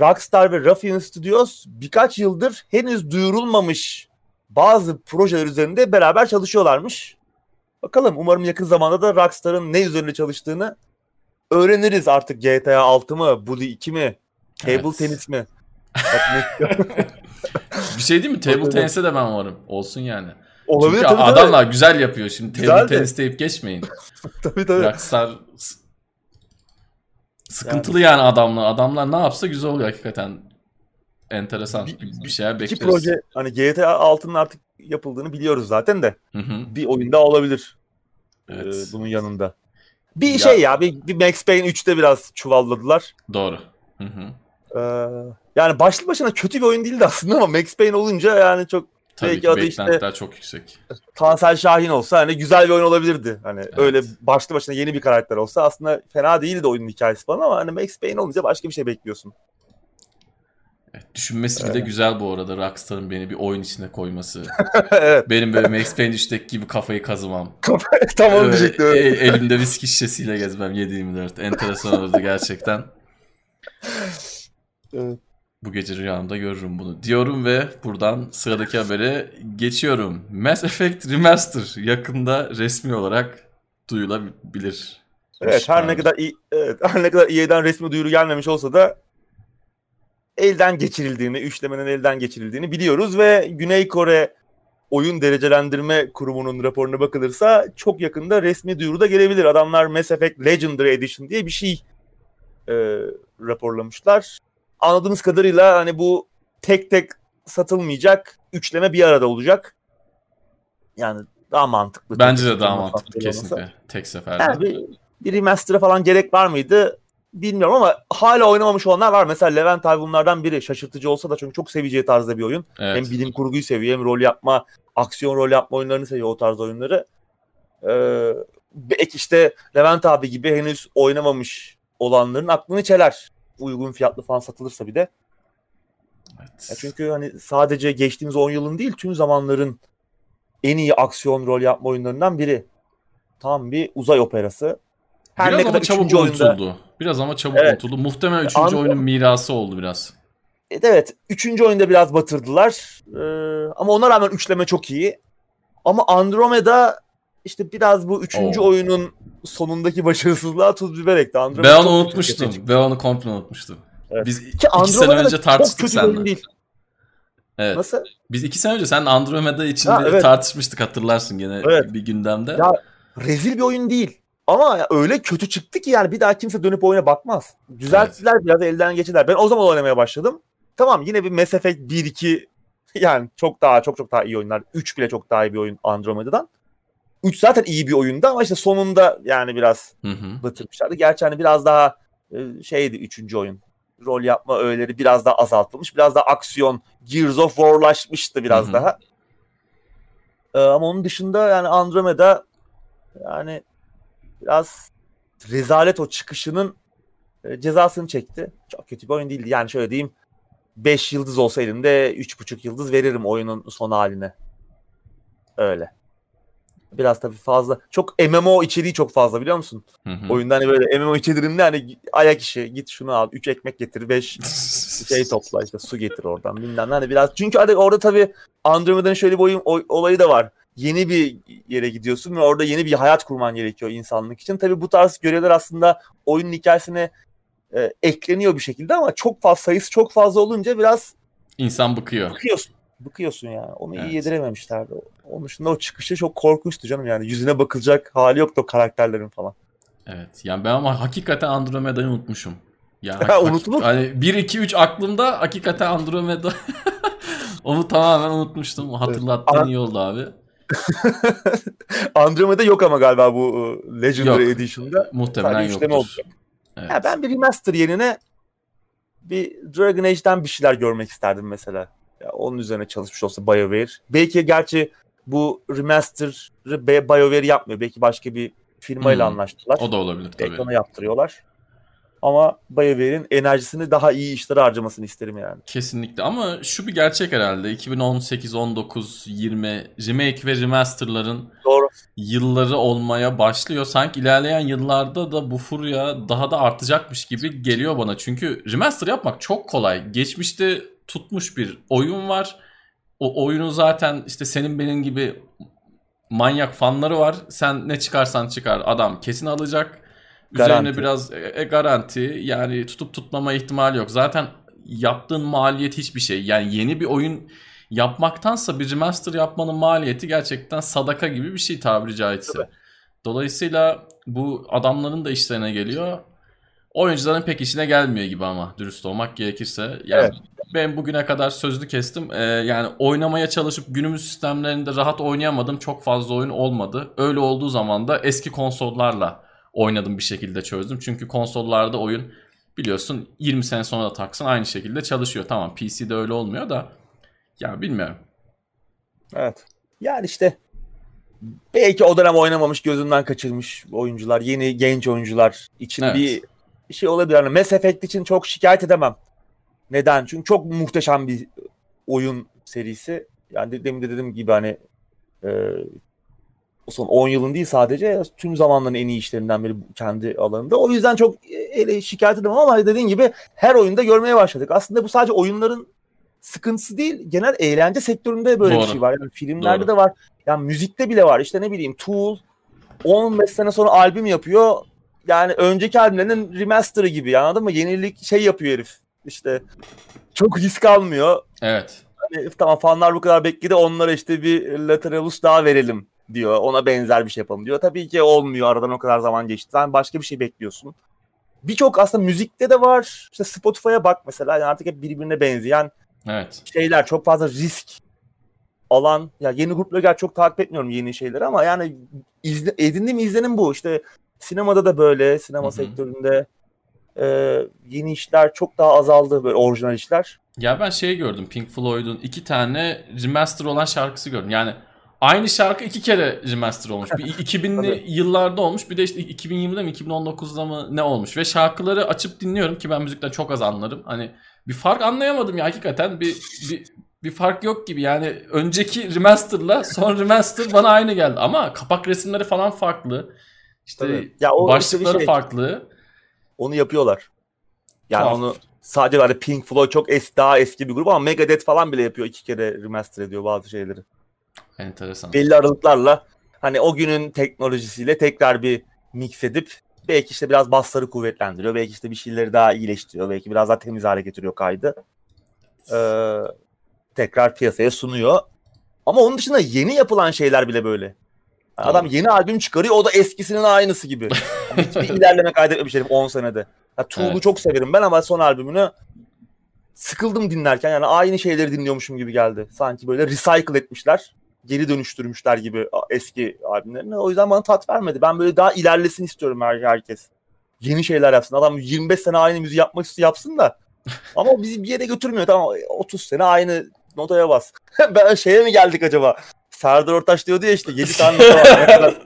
Speaker 2: Rockstar ve Ruffian Studios birkaç yıldır henüz duyurulmamış bazı projeler üzerinde beraber çalışıyorlarmış. Bakalım umarım yakın zamanda da Rockstar'ın ne üzerinde çalıştığını öğreniriz artık GTA 6 mı, Bully 2 mi, Table evet. Tennis mi?
Speaker 1: bir şey değil mi? Table tennis'e de ben varım. Olsun yani. Olabilir Çünkü tabii, adamlar tabii. güzel yapıyor şimdi. Güzel table tenis deyip geçmeyin.
Speaker 2: tabii tabii.
Speaker 1: Rockstar sıkıntılı yani. yani adamlar. Adamlar ne yapsa güzel oluyor hakikaten. Enteresan bir, bir şeyler bekleriz.
Speaker 2: İki proje hani GTA 6'nın artık yapıldığını biliyoruz zaten de. Hı hı. Bir oyunda olabilir. Evet. Ee, bunun yanında. Bir ya. şey ya bir, bir Max Payne 3'te biraz çuvalladılar.
Speaker 1: Doğru. Hı hı.
Speaker 2: Ee, yani başlı başına kötü bir oyun değildi aslında ama Max Payne olunca yani çok
Speaker 1: Tabii belki ki adı işte çok yüksek.
Speaker 2: Tansel Şahin olsa hani güzel bir oyun olabilirdi. Hani evet. öyle başlı başına yeni bir karakter olsa aslında fena değildi oyunun hikayesi falan ama hani Max Payne olunca başka bir şey bekliyorsun.
Speaker 1: Evet, düşünmesi bile evet. güzel bu arada Rockstar'ın beni bir oyun içine koyması. evet. Benim böyle Max Payne 3'teki gibi kafayı kazımam.
Speaker 2: tamam onu diyecektim.
Speaker 1: E, elimde viski şişesiyle gezmem 7-24. Enteresan olurdu gerçekten. Evet. Bu gece rüyamda görürüm bunu diyorum ve buradan sıradaki habere geçiyorum. Mass Effect Remaster yakında resmi olarak duyulabilir.
Speaker 2: Evet her ne kadar evet, her ne kadar EA'den resmi duyuru gelmemiş olsa da elden geçirildiğini, üçlemenin elden geçirildiğini biliyoruz ve Güney Kore oyun derecelendirme kurumunun raporuna bakılırsa çok yakında resmi duyuru da gelebilir. Adamlar Mass Effect Legendary Edition diye bir şey e, raporlamışlar anladığımız kadarıyla hani bu tek tek satılmayacak. Üçleme bir arada olacak. Yani daha mantıklı.
Speaker 1: Bence de daha mantıklı kesinlikle. Olmasa. Tek seferde. Yani
Speaker 2: bir, bir remaster'a falan gerek var mıydı? Bilmiyorum ama hala oynamamış olanlar var. Mesela Levent abi bunlardan biri. Şaşırtıcı olsa da çünkü çok seveceği tarzda bir oyun. Evet. Hem bilim kurguyu seviyor hem rol yapma, aksiyon rol yapma oyunlarını seviyor o tarz oyunları. Ee, belki işte Levent abi gibi henüz oynamamış olanların aklını çeler. Uygun fiyatlı falan satılırsa bir de. Evet. Ya çünkü hani sadece geçtiğimiz 10 yılın değil tüm zamanların en iyi aksiyon rol yapma oyunlarından biri. Tam bir uzay operası.
Speaker 1: Her biraz ne kadar ama çabuk oyunda... unutuldu. Biraz ama çabuk evet. unutuldu. Muhtemelen üçüncü Andro... oyunun mirası oldu biraz.
Speaker 2: Evet, evet. Üçüncü oyunda biraz batırdılar. Ee, ama ona rağmen üçleme çok iyi. Ama Andromeda işte biraz bu üçüncü Oo. oyunun sonundaki başarısızlığa tuz biber ekti.
Speaker 1: Andromeda ben onu unutmuştum. Ben onu komple unutmuştum. Evet. Biz Ki iki sene önce tartıştık seninle. Değil. Evet. Nasıl? Biz iki sene önce sen Andromeda için ha, evet. tartışmıştık hatırlarsın gene evet. bir gündemde.
Speaker 2: Ya rezil bir oyun değil. Ama öyle kötü çıktı ki yani bir daha kimse dönüp oyuna bakmaz. Düzelttiler evet. biraz elden geçirdiler. Ben o zaman oynamaya başladım. Tamam yine bir Mass Effect 1-2 yani çok daha çok çok daha iyi oyunlar. 3 bile çok daha iyi bir oyun Andromeda'dan. 3 zaten iyi bir oyundu ama işte sonunda yani biraz hı hı. batırmışlardı. Gerçi hani biraz daha e, şeydi 3. oyun. Rol yapma öğeleri biraz daha azaltılmış. Biraz daha aksiyon Gears of War'laşmıştı biraz hı hı. daha. Ee, ama onun dışında yani Andromeda yani biraz rezalet o çıkışının e, cezasını çekti. Çok kötü bir oyun değildi. Yani şöyle diyeyim 5 yıldız olsa elimde 3,5 yıldız veririm oyunun son haline. Öyle. Biraz tabii fazla. Çok MMO içeriği çok fazla biliyor musun? Hı hı. Oyunda hani böyle MMO içeriğinde hani ayak işi git şunu al 3 ekmek getir 5 şey topla işte su getir oradan bilmem hani biraz. Çünkü hani orada tabii Andromeda'nın şöyle bir oyun olayı da var yeni bir yere gidiyorsun ve orada yeni bir hayat kurman gerekiyor insanlık için. Tabii bu tarz görevler aslında oyunun hikayesine e, ekleniyor bir şekilde ama çok fazla sayısı çok fazla olunca biraz
Speaker 1: insan bıkıyor.
Speaker 2: Bıkıyorsun. Bıkıyorsun yani. Onu evet. iyi yedirememişlerdi. Onun dışında o çıkışı çok korkunçtu canım yani. Yüzüne bakılacak hali yoktu o karakterlerin falan.
Speaker 1: Evet. Yani ben ama hakikaten Andromeda'yı unutmuşum. Ya ha, unutulur. Hani 1 2 3 aklımda hakikaten Andromeda. Onu tamamen unutmuştum. Hatırlattığın evet. iyi oldu abi.
Speaker 2: Andromeda yok ama galiba bu e, Legendary yok. Edition'da.
Speaker 1: Muhtemelen yoktur.
Speaker 2: Evet. Ha, ben bir remaster yerine bir Dragon Age'den bir şeyler görmek isterdim mesela. Ya onun üzerine çalışmış olsa BioWare. Belki gerçi bu remaster'ı BioWare yapmıyor. Belki başka bir firmayla hmm. anlaştılar.
Speaker 1: O da olabilir tabii.
Speaker 2: Ekrana yaptırıyorlar. Ama BioWare'in enerjisini daha iyi işlere harcamasını isterim yani.
Speaker 1: Kesinlikle ama şu bir gerçek herhalde 2018, 19, 20 remake ve remasterların
Speaker 2: Doğru.
Speaker 1: yılları olmaya başlıyor. Sanki ilerleyen yıllarda da bu furya daha da artacakmış gibi geliyor bana. Çünkü remaster yapmak çok kolay. Geçmişte tutmuş bir oyun var. O oyunu zaten işte senin benim gibi manyak fanları var. Sen ne çıkarsan çıkar adam kesin alacak Garanti. Üzerine biraz e, e, garanti yani tutup tutmama ihtimali yok. Zaten yaptığın maliyet hiçbir şey. Yani yeni bir oyun yapmaktansa bir remaster yapmanın maliyeti gerçekten sadaka gibi bir şey tabiri caizse. Tabii. Dolayısıyla bu adamların da işlerine geliyor. Oyuncuların pek işine gelmiyor gibi ama dürüst olmak gerekirse. Yani evet. Ben bugüne kadar sözlü kestim. Ee, yani oynamaya çalışıp günümüz sistemlerinde rahat oynayamadım. Çok fazla oyun olmadı. Öyle olduğu zaman da eski konsollarla oynadım bir şekilde çözdüm. Çünkü konsollarda oyun biliyorsun 20 sene sonra da taksın aynı şekilde çalışıyor. Tamam PC'de öyle olmuyor da ya bilmiyorum.
Speaker 2: Evet. Yani işte belki o dönem oynamamış gözünden kaçırmış oyuncular, yeni genç oyuncular için evet. bir, bir şey olabilir. Yani Mass Effect için çok şikayet edemem. Neden? Çünkü çok muhteşem bir oyun serisi. Yani demin de dediğim gibi hani e, son 10 yılın değil sadece tüm zamanların en iyi işlerinden biri kendi alanında. O yüzden çok ele şikayet edemem ama dediğin gibi her oyunda görmeye başladık. Aslında bu sadece oyunların sıkıntısı değil, genel eğlence sektöründe böyle Doğru. bir şey var. Yani filmlerde Doğru. de var. Yani müzikte bile var. İşte ne bileyim Tool 15 sene sonra albüm yapıyor. Yani önceki albümlerinin remaster'ı gibi anladın mı? Yenilik şey yapıyor herif. İşte çok risk almıyor.
Speaker 1: Evet.
Speaker 2: Hani, tamam fanlar bu kadar bekledi onlara işte bir Lateralus daha verelim diyor. Ona benzer bir şey yapalım diyor. Tabii ki olmuyor. Aradan o kadar zaman geçti. Sen başka bir şey bekliyorsun. Birçok aslında müzikte de var. İşte Spotify'a bak mesela. Yani artık hep birbirine benzeyen
Speaker 1: evet.
Speaker 2: şeyler. Çok fazla risk alan. Ya yeni grupları çok takip etmiyorum yeni şeyleri ama yani izle, edindiğim izlenim bu. İşte sinemada da böyle. Sinema Hı-hı. sektöründe e, yeni işler çok daha azaldı. Böyle orijinal işler.
Speaker 1: Ya ben şey gördüm. Pink Floyd'un iki tane remaster olan şarkısı gördüm. Yani aynı şarkı iki kere remaster olmuş. Bir 2000'li yıllarda olmuş bir de işte 2020'de mi 2019'da mı ne olmuş. Ve şarkıları açıp dinliyorum ki ben müzikten çok az anlarım. Hani bir fark anlayamadım ya hakikaten bir, bir, bir fark yok gibi. Yani önceki remasterla son remaster bana aynı geldi. Ama kapak resimleri falan farklı. İşte Tabii. ya o başlıkları işte şey, farklı.
Speaker 2: Onu yapıyorlar. Yani Tuhaf. onu sadece böyle Pink Floyd çok es, daha eski bir grup ama Megadeth falan bile yapıyor. iki kere remaster ediyor bazı şeyleri.
Speaker 1: Enteresan.
Speaker 2: Belli aralıklarla hani o günün teknolojisiyle tekrar bir mix edip belki işte biraz basları kuvvetlendiriyor. Belki işte bir şeyleri daha iyileştiriyor. Belki biraz daha temiz hale getiriyor kaydı. Ee, tekrar piyasaya sunuyor. Ama onun dışında yeni yapılan şeyler bile böyle. Yani adam yeni albüm çıkarıyor o da eskisinin aynısı gibi. Hiçbir ilerleme kaydetmemiş herif 10 senede. Ya Tool'u evet. çok severim ben ama son albümünü sıkıldım dinlerken. Yani aynı şeyleri dinliyormuşum gibi geldi. Sanki böyle recycle etmişler. Geri dönüştürmüşler gibi eski albümlerini. O yüzden bana tat vermedi. Ben böyle daha ilerlesin istiyorum her herkes. Yeni şeyler yapsın. Adam 25 sene aynı müziği yapmak istiyor yapsın da. Ama bizi bir yere götürmüyor. Tamam 30 sene aynı notaya bas. ben şeye mi geldik acaba? Serdar Ortaç diyordu ya işte 7 tane nota var.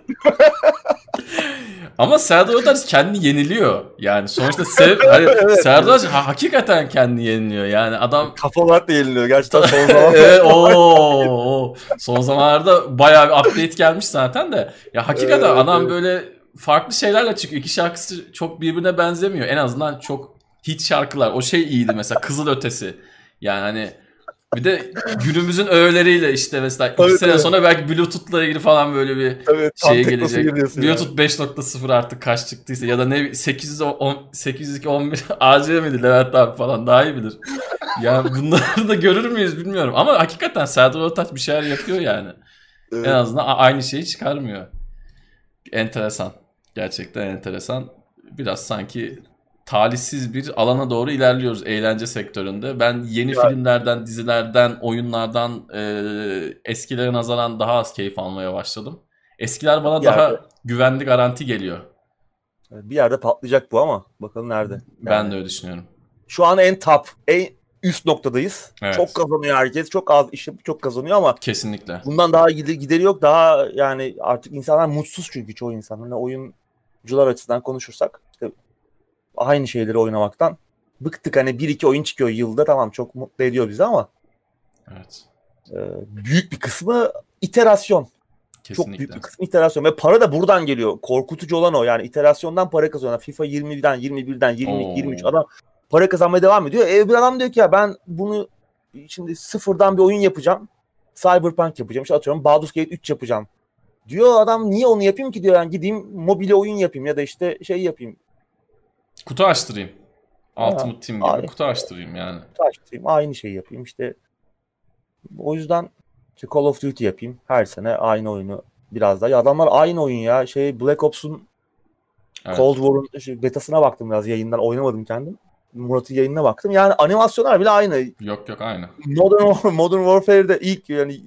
Speaker 1: Ama Serdar Ortaç kendi yeniliyor. Yani sonuçta sev, hani evet, Serdar Ortaç ha, hakikaten kendi yeniliyor. Yani adam
Speaker 2: kafa olarak da yeniliyor. Gerçekten son zamanlarda.
Speaker 1: evet, oo, son zamanlarda bayağı bir update gelmiş zaten de. Ya hakikaten evet, adam evet. böyle farklı şeylerle çıkıyor. İki şarkısı çok birbirine benzemiyor. En azından çok hit şarkılar. O şey iyiydi mesela Kızıl Ötesi. Yani hani bir de günümüzün öğeleriyle işte mesela iki evet, sene evet. sonra belki Bluetooth'la ilgili falan böyle bir evet, şeye gelecek. Bluetooth 5.0 artık kaç çıktıysa ya da ne 810 802 11 AC miydi Levent abi falan daha iyi bilir. ya bunları da görür müyüz bilmiyorum ama hakikaten Serdar Ortaç bir şeyler yapıyor yani. Evet. En azından aynı şeyi çıkarmıyor. Enteresan. Gerçekten enteresan. Biraz sanki talihsiz bir alana doğru ilerliyoruz eğlence sektöründe. Ben yeni evet. filmlerden, dizilerden, oyunlardan e, eskilere nazaran daha az keyif almaya başladım. Eskiler bana bir daha yerde, güvenli garanti geliyor.
Speaker 2: Bir yerde patlayacak bu ama bakalım nerede. Yani,
Speaker 1: ben de öyle düşünüyorum.
Speaker 2: Şu an en top, en üst noktadayız. Evet. Çok kazanıyor herkes. Çok az iş yapıp çok kazanıyor ama
Speaker 1: kesinlikle.
Speaker 2: Bundan daha gideri yok. Daha yani artık insanlar mutsuz çünkü çoğu insan. Hani oyuncular açısından konuşursak işte aynı şeyleri oynamaktan bıktık. Hani bir iki oyun çıkıyor yılda tamam çok mutlu ediyor bizi ama
Speaker 1: evet.
Speaker 2: E, büyük bir kısmı iterasyon. Kesinlikle. Çok büyük bir kısmı iterasyon ve para da buradan geliyor. Korkutucu olan o yani iterasyondan para kazanıyor. FIFA 20'den 21'den 22 23 adam para kazanmaya devam ediyor. E bir adam diyor ki ya ben bunu şimdi sıfırdan bir oyun yapacağım. Cyberpunk yapacağım. İşte atıyorum Baldur's Gate 3 yapacağım. Diyor adam niye onu yapayım ki diyor yani gideyim mobil oyun yapayım ya da işte şey yapayım
Speaker 1: Kutu açtırayım. Ultimate Team gibi kutu açtırayım yani.
Speaker 2: Kutu açtırayım. Aynı şeyi yapayım işte. O yüzden işte Call of Duty yapayım. Her sene aynı oyunu biraz daha. Ya adamlar aynı oyun ya. Şey Black Ops'un evet. Cold War'un şey, betasına baktım biraz yayından. Oynamadım kendim. Murat'ın yayınına baktım. Yani animasyonlar bile aynı.
Speaker 1: Yok yok aynı.
Speaker 2: Modern, Modern Warfare'de ilk yani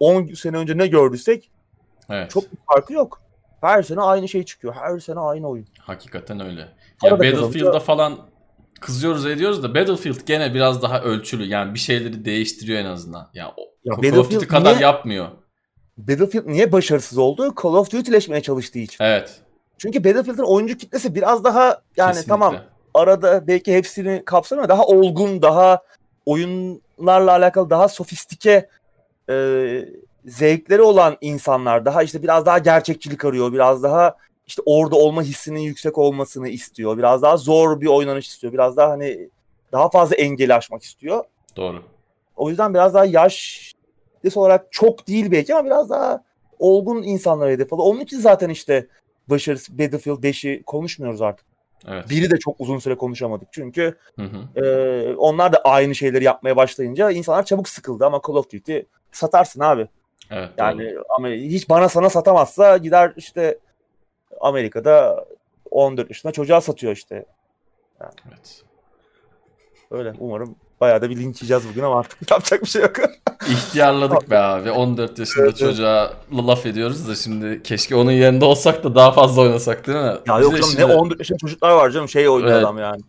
Speaker 2: 10 sene önce ne gördüysek evet. çok bir farkı yok. Her sene aynı şey çıkıyor. Her sene aynı oyun.
Speaker 1: Hakikaten öyle. Ya Battlefield'da falan kızıyoruz ediyoruz da Battlefield gene biraz daha ölçülü. Yani bir şeyleri değiştiriyor en azından. Yani o ya Call of Duty kadar niye, yapmıyor.
Speaker 2: Battlefield niye başarısız oldu? Call of Duty'leşmeye çalıştığı için.
Speaker 1: Evet.
Speaker 2: Çünkü Battlefield'in oyuncu kitlesi biraz daha yani Kesinlikle. tamam arada belki hepsini kapsamıyor daha olgun, daha oyunlarla alakalı daha sofistike e, zevkleri olan insanlar daha işte biraz daha gerçekçilik arıyor. Biraz daha işte orada olma hissinin yüksek olmasını istiyor. Biraz daha zor bir oynanış istiyor. Biraz daha hani daha fazla engeli aşmak istiyor.
Speaker 1: Doğru.
Speaker 2: O yüzden biraz daha yaş olarak çok değil belki ama biraz daha olgun insanlara hedef alıyor. Onun için zaten işte başarısı Battlefield 5'i konuşmuyoruz artık. Evet. Biri de çok uzun süre konuşamadık. Çünkü hı hı. E, onlar da aynı şeyleri yapmaya başlayınca insanlar çabuk sıkıldı ama Call of Duty satarsın abi.
Speaker 1: Evet,
Speaker 2: yani doğru. ama hiç bana sana satamazsa gider işte Amerika'da 14 yaşında çocuğa satıyor işte. Yani. Evet. Öyle umarım bayağı da bir linç yiyeceğiz bugün ama artık yapacak bir şey yok.
Speaker 1: İhtiyarladık be abi. 14 yaşında evet, çocuğa laf ediyoruz da şimdi keşke onun yerinde olsak da daha fazla oynasak değil mi?
Speaker 2: Ya yok canım şimdi... ne 14 yaşında çocuklar var canım şey oynuyor evet. adam yani.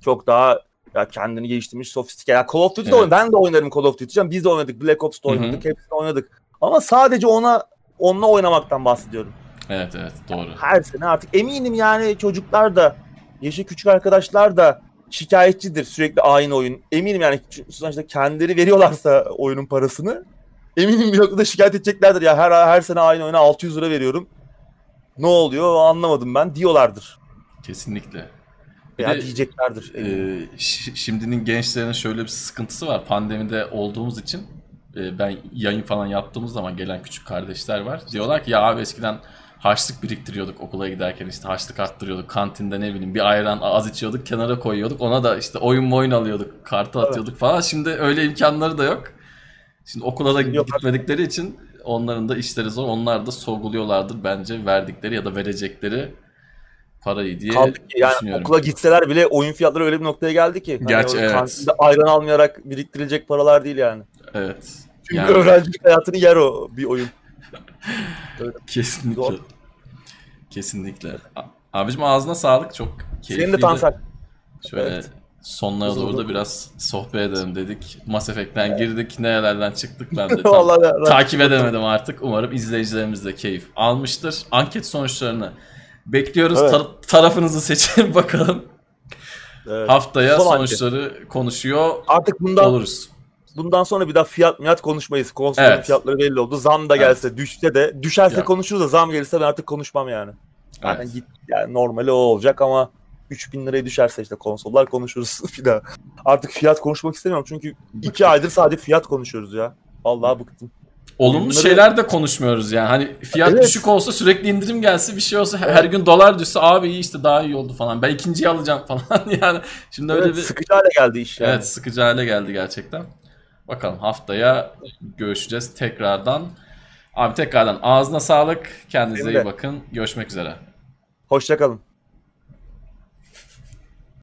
Speaker 2: Çok daha ya kendini geliştirmiş sofistike. Ya Call of Duty'de evet. ben de oynarım Call of Duty. Biz de oynadık. Black Ops'ta oynadık. Hı-hı. Hepsini oynadık. Ama sadece ona onunla oynamaktan bahsediyorum.
Speaker 1: Evet evet doğru.
Speaker 2: Her sene artık eminim yani çocuklar da yaşı küçük arkadaşlar da şikayetçidir sürekli aynı oyun. Eminim yani sonuçta kendileri veriyorlarsa oyunun parasını eminim bir noktada şikayet edeceklerdir ya her her sene aynı oyuna 600 lira veriyorum. Ne oluyor anlamadım ben diyorlardır.
Speaker 1: Kesinlikle.
Speaker 2: Bir ya de, diyeceklerdir.
Speaker 1: E, şimdinin gençlerinin şöyle bir sıkıntısı var. Pandemide olduğumuz için e, ben yayın falan yaptığımız zaman gelen küçük kardeşler var. Diyorlar ki ya abi eskiden harçlık biriktiriyorduk okula giderken işte harçlık arttırıyorduk. Kantinde ne bileyim bir ayran az içiyorduk kenara koyuyorduk. Ona da işte oyun oyun alıyorduk. Kartı atıyorduk evet. falan. Şimdi öyle imkanları da yok. Şimdi okula da yok. gitmedikleri için onların da işleri zor. Onlar da sorguluyorlardır bence verdikleri ya da verecekleri parayı diye Kaldı ki yani düşünüyorum.
Speaker 2: okula gitseler bile oyun fiyatları öyle bir noktaya geldi ki.
Speaker 1: Hani Gerçi evet.
Speaker 2: Ayran almayarak biriktirilecek paralar değil yani.
Speaker 1: Evet.
Speaker 2: Çünkü yani... öğrencilik hayatını yer o bir oyun.
Speaker 1: Kesinlikle. Zor. Kesinlikle. Abicim ağzına sağlık. Çok keyifliydi.
Speaker 2: Senin de Tansel.
Speaker 1: Şöyle evet. sonlara doğru da biraz sohbet edelim dedik. Mass Effect'ten evet. girdik. Nerelerden çıktık ben de tam takip edemedim artık. Umarım izleyicilerimiz de keyif almıştır. Anket sonuçlarını bekliyoruz. Evet. Tar- tarafınızı seçin bakalım. Evet. Haftaya Son sonuçları anket. konuşuyor Artık bundan oluruz.
Speaker 2: Bundan sonra bir daha fiyat fiyat konuşmayız. Konsolun evet. fiyatları belli oldu. Zam da gelse, evet. düşse de düşerse ya. konuşuruz da zam gelirse ben artık konuşmam yani. Evet. Yani git yani normali o olacak ama 3000 liraya düşerse işte konsollar konuşuruz bir daha. Artık fiyat konuşmak istemiyorum çünkü 2 aydır sadece fiyat konuşuyoruz ya. Vallahi bıktım.
Speaker 1: Olumlu Bunları... şeyler de konuşmuyoruz yani. Hani fiyat evet. düşük olsa sürekli indirim gelse bir şey olsa her gün dolar düşse abi iyi işte daha iyi oldu falan. Ben ikinciyi alacağım falan yani. Şimdi öyle
Speaker 2: evet,
Speaker 1: bir
Speaker 2: sıkıcı hale geldi iş yani.
Speaker 1: Evet sıkıcı hale geldi gerçekten. Bakalım haftaya görüşeceğiz tekrardan. Abi tekrardan ağzına sağlık. Kendinize iyi bakın. Görüşmek üzere.
Speaker 2: Hoşçakalın.